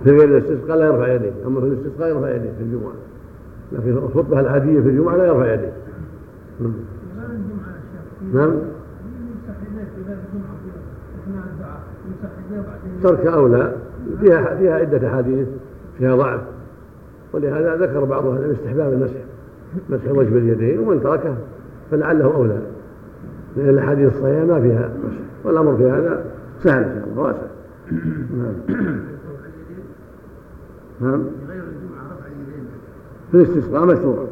في غير الاستسقاء لا يرفع يديه أما في الاستسقاء يرفع يديه في الجمعة. لكن الخطبة العادية في الجمعة لا يرفع يديه. نعم. ترك أولى فيها فيها عدة أحاديث فيها ضعف. ولهذا ذكر بعض أهل العلم استحباب المسح مسح الوجه باليدين ومن تركه فلعله أولى. لأن الأحاديث الصحيحة ما فيها مسح والأمر في هذا سهل إن شاء الله واسع. نعم. نعم. في الاستسقاء مشروع.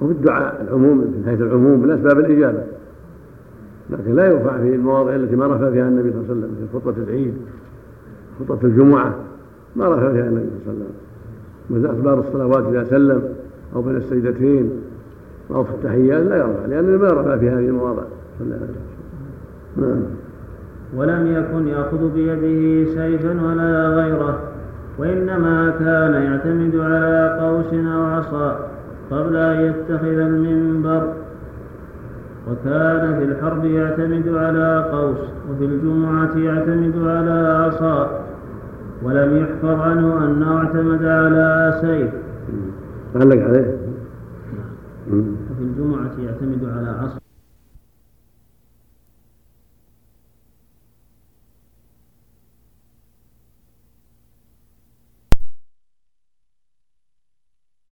وفي الدعاء العموم من حيث العموم من أسباب الإجابة. لكن لا يرفع في المواضع التي ما رفع فيها النبي صلى الله عليه وسلم في خطبة العيد خطبة الجمعة ما رفع فيها النبي صلى الله عليه وسلم. مثل أخبار الصلوات إذا سلم أو بين السيدتين أو في التحيات لا يرفع لأنه ما رفع في هذه المواضع. صلى الله عليه وسلم ولم يكن يأخذ بيده سيفا ولا غيره. وإنما كان يعتمد على قوس أو عصا قبل أن يتخذ المنبر. وكان في الحرب يعتمد على قوس وفي الجمعة يعتمد على عصا. ولم يحفظ عنه أنه اعتمد على سيف. علق عليه؟ وفي الجمعة يعتمد على عصا.